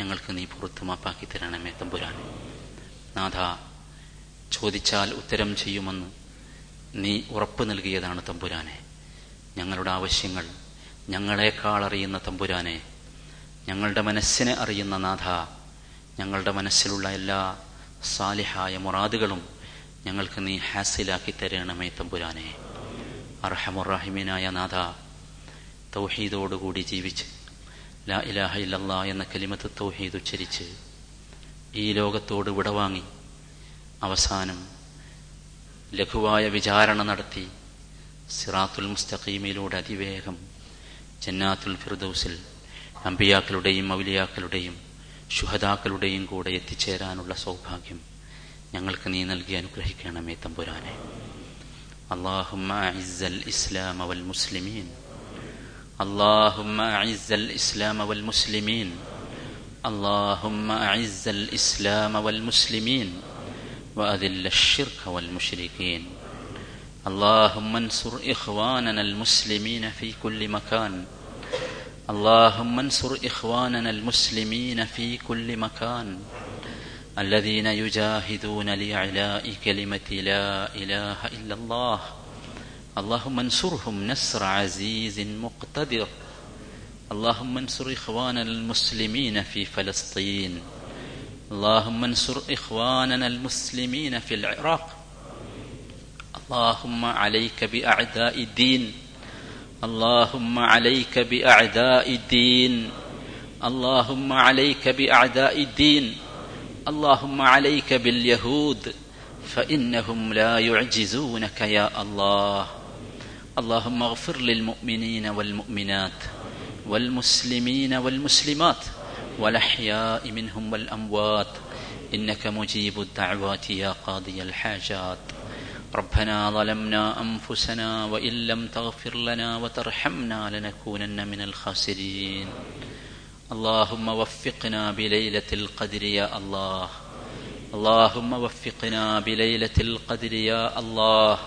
ഞങ്ങൾക്ക് നീ പുറത്തുമാപ്പാക്കി തരണമേ തമ്പുരാനെ. നാഥ ചോദിച്ചാൽ ഉത്തരം ചെയ്യുമെന്ന് നീ ഉറപ്പ് നൽകിയതാണ് തമ്പുരാനെ. ഞങ്ങളുടെ ആവശ്യങ്ങൾ ഞങ്ങളെക്കാൾ അറിയുന്ന തമ്പുരാനെ. ഞങ്ങളുടെ മനസ്സിനെ അറിയുന്ന നാഥ ഞങ്ങളുടെ മനസ്സിലുള്ള എല്ലാ സാലിഹായ മുറാദുകളും ഞങ്ങൾക്ക് നീ ഹാസിലാക്കി തരണമേ തമ്പുരാനെ. അർഹമുറാഹിമീനായ നാഥ തൗഹീദോടുകൂടി ജീവിച്ച് ലാ ഇലാഹ ഇല്ലല്ലാ എന്ന കലിമത്ത് തൗഹീദ് ഉച്ചരിച്ച് ഈ ലോകത്തോട് വിടവാങ്ങി അവസാനം ലഘുവായ വിചാരണ നടത്തി സിറാത്തുൽ മുസ്തഖീമിലൂടെ അതിവേഗം ജന്നാത്തുൽ ഫിർദൌസിൽ അമ്പിയാക്കളുടെയും മൗലിയാക്കളുടെയും ശുഹദാക്കളുടെയും കൂടെ എത്തിച്ചേരാനുള്ള സൗഭാഗ്യം ഞങ്ങൾക്ക് നീ നൽകി അനുഗ്രഹിക്കണമേ തമ്പുരാനെ اللهم أعز الإسلام والمسلمين اللهم أعز الإسلام والمسلمين اللهم أعز الإسلام والمسلمين وأذل الشرك والمشركين. اللهم انصر إخواننا المسلمين في كل مكان. اللهم انصر إخواننا المسلمين في كل مكان. الذين يجاهدون لإعلاء كلمة لا إله إلا الله. اللهم انصرهم نصر عزيز مقتدر. اللهم انصر إخواننا المسلمين في فلسطين. اللهم انصر إخواننا المسلمين في العراق. اللهم عليك بأعداء الدين. اللهم عليك بأعداء الدين. اللهم عليك بأعداء الدين. اللهم عليك باليهود. فإنهم لا يعجزونك يا الله. اللهم اغفر للمؤمنين والمؤمنات والمسلمين والمسلمات. والأحياء منهم والأموات إنك مجيب الدعوات يا قاضي الحاجات. ربنا ظلمنا أنفسنا وإن لم تغفر لنا وترحمنا لنكونن من الخاسرين. اللهم وفقنا بليلة القدر يا الله. اللهم وفقنا بليلة القدر يا الله.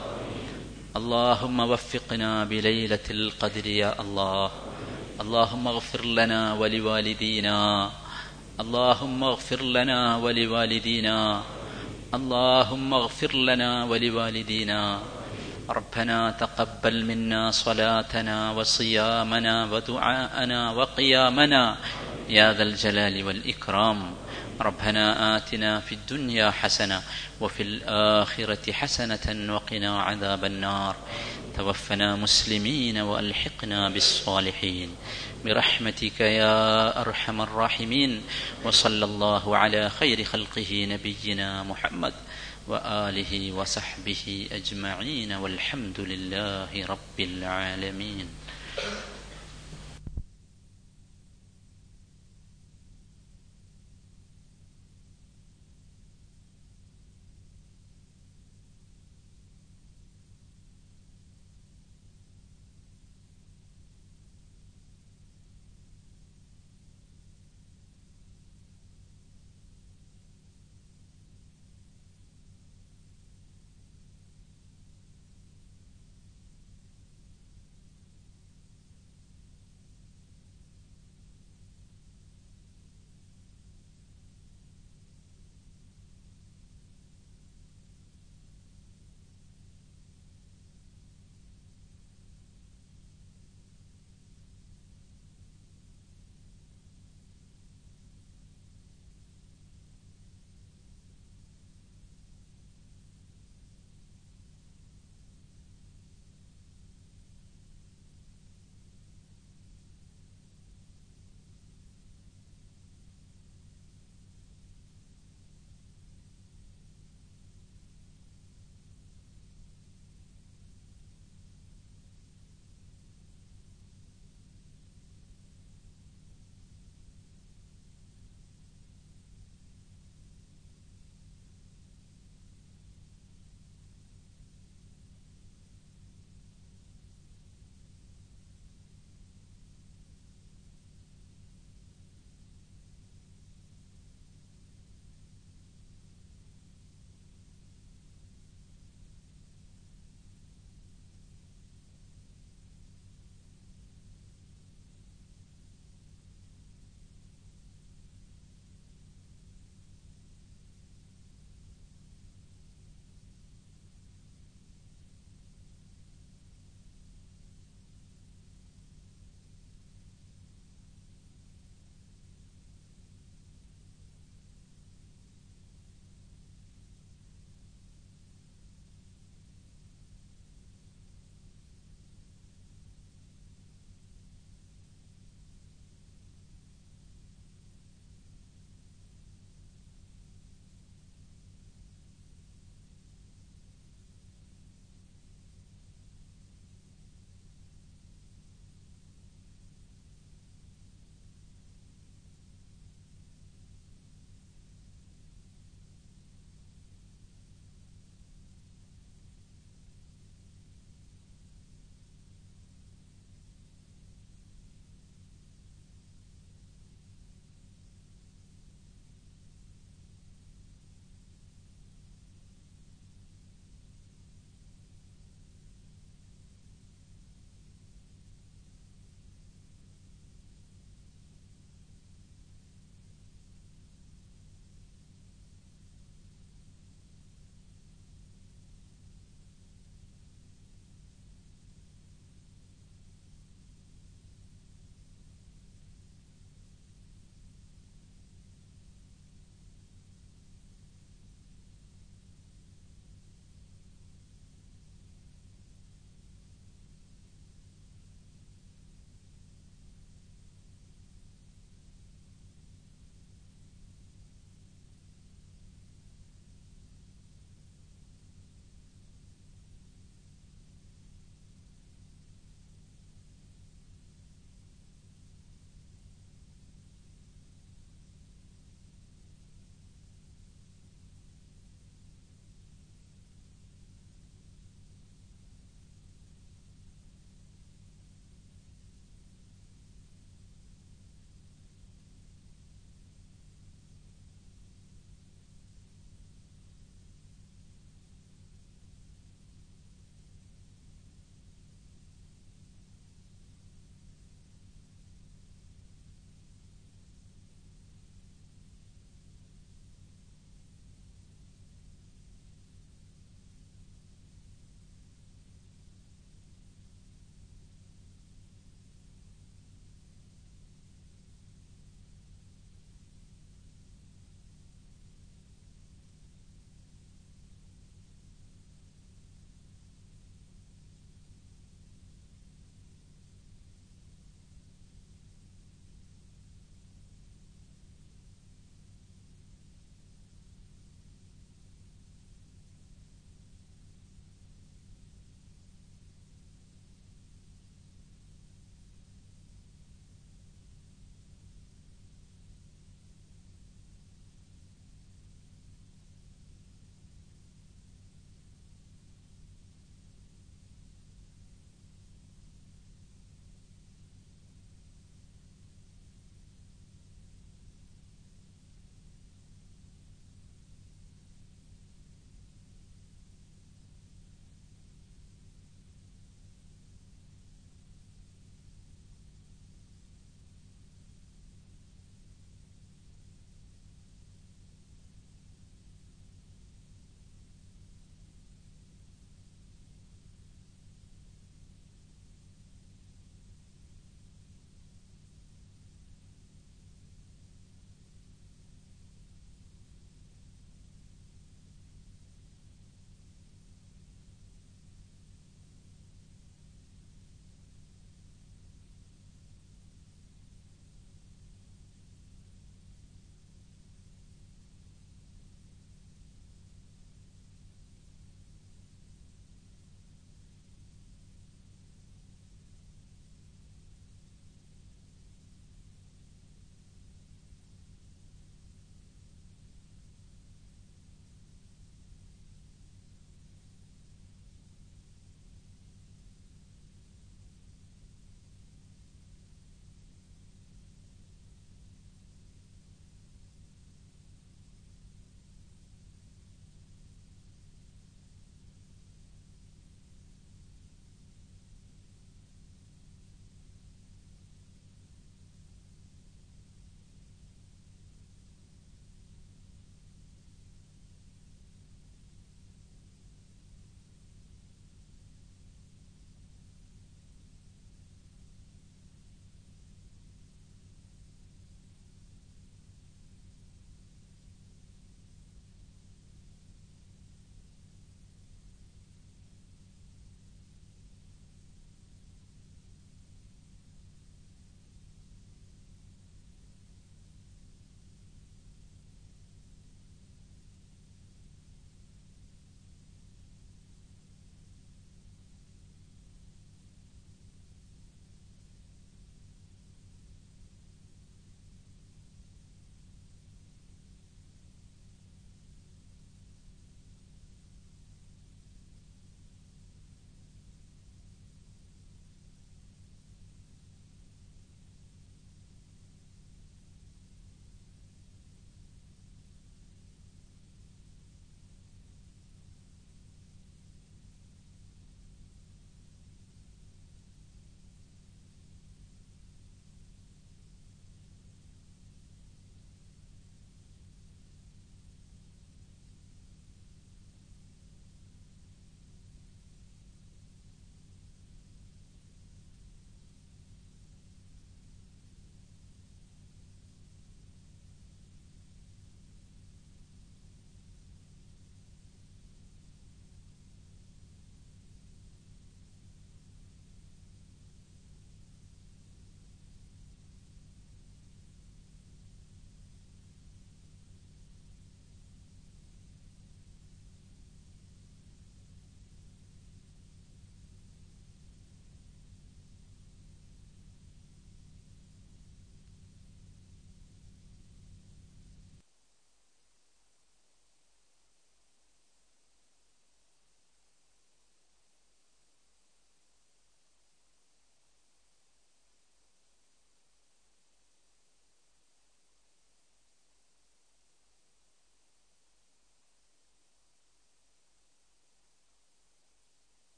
اللهم وفقنا بليلة القدر يا الله. اللهم اغفر لنا ولوالدينا. اللهم اغفر لنا ولوالدينا. اللهم اغفر لنا ولوالدينا. ربنا تقبل منا صلاتنا وصيامنا ودعاءنا وقيامنا. يا ذا الجلال والإكرام. ربنا آتنا في الدنيا حسنة وفي الآخرة حسنة وقنا عذاب النار. توفنا مسلمين وألحقنا بالصالحين. برحمتك يا أرحم الراحمين. وصلى الله على خير خلقه نبينا محمد وآله وصحبه أجمعين. والحمد لله رب العالمين.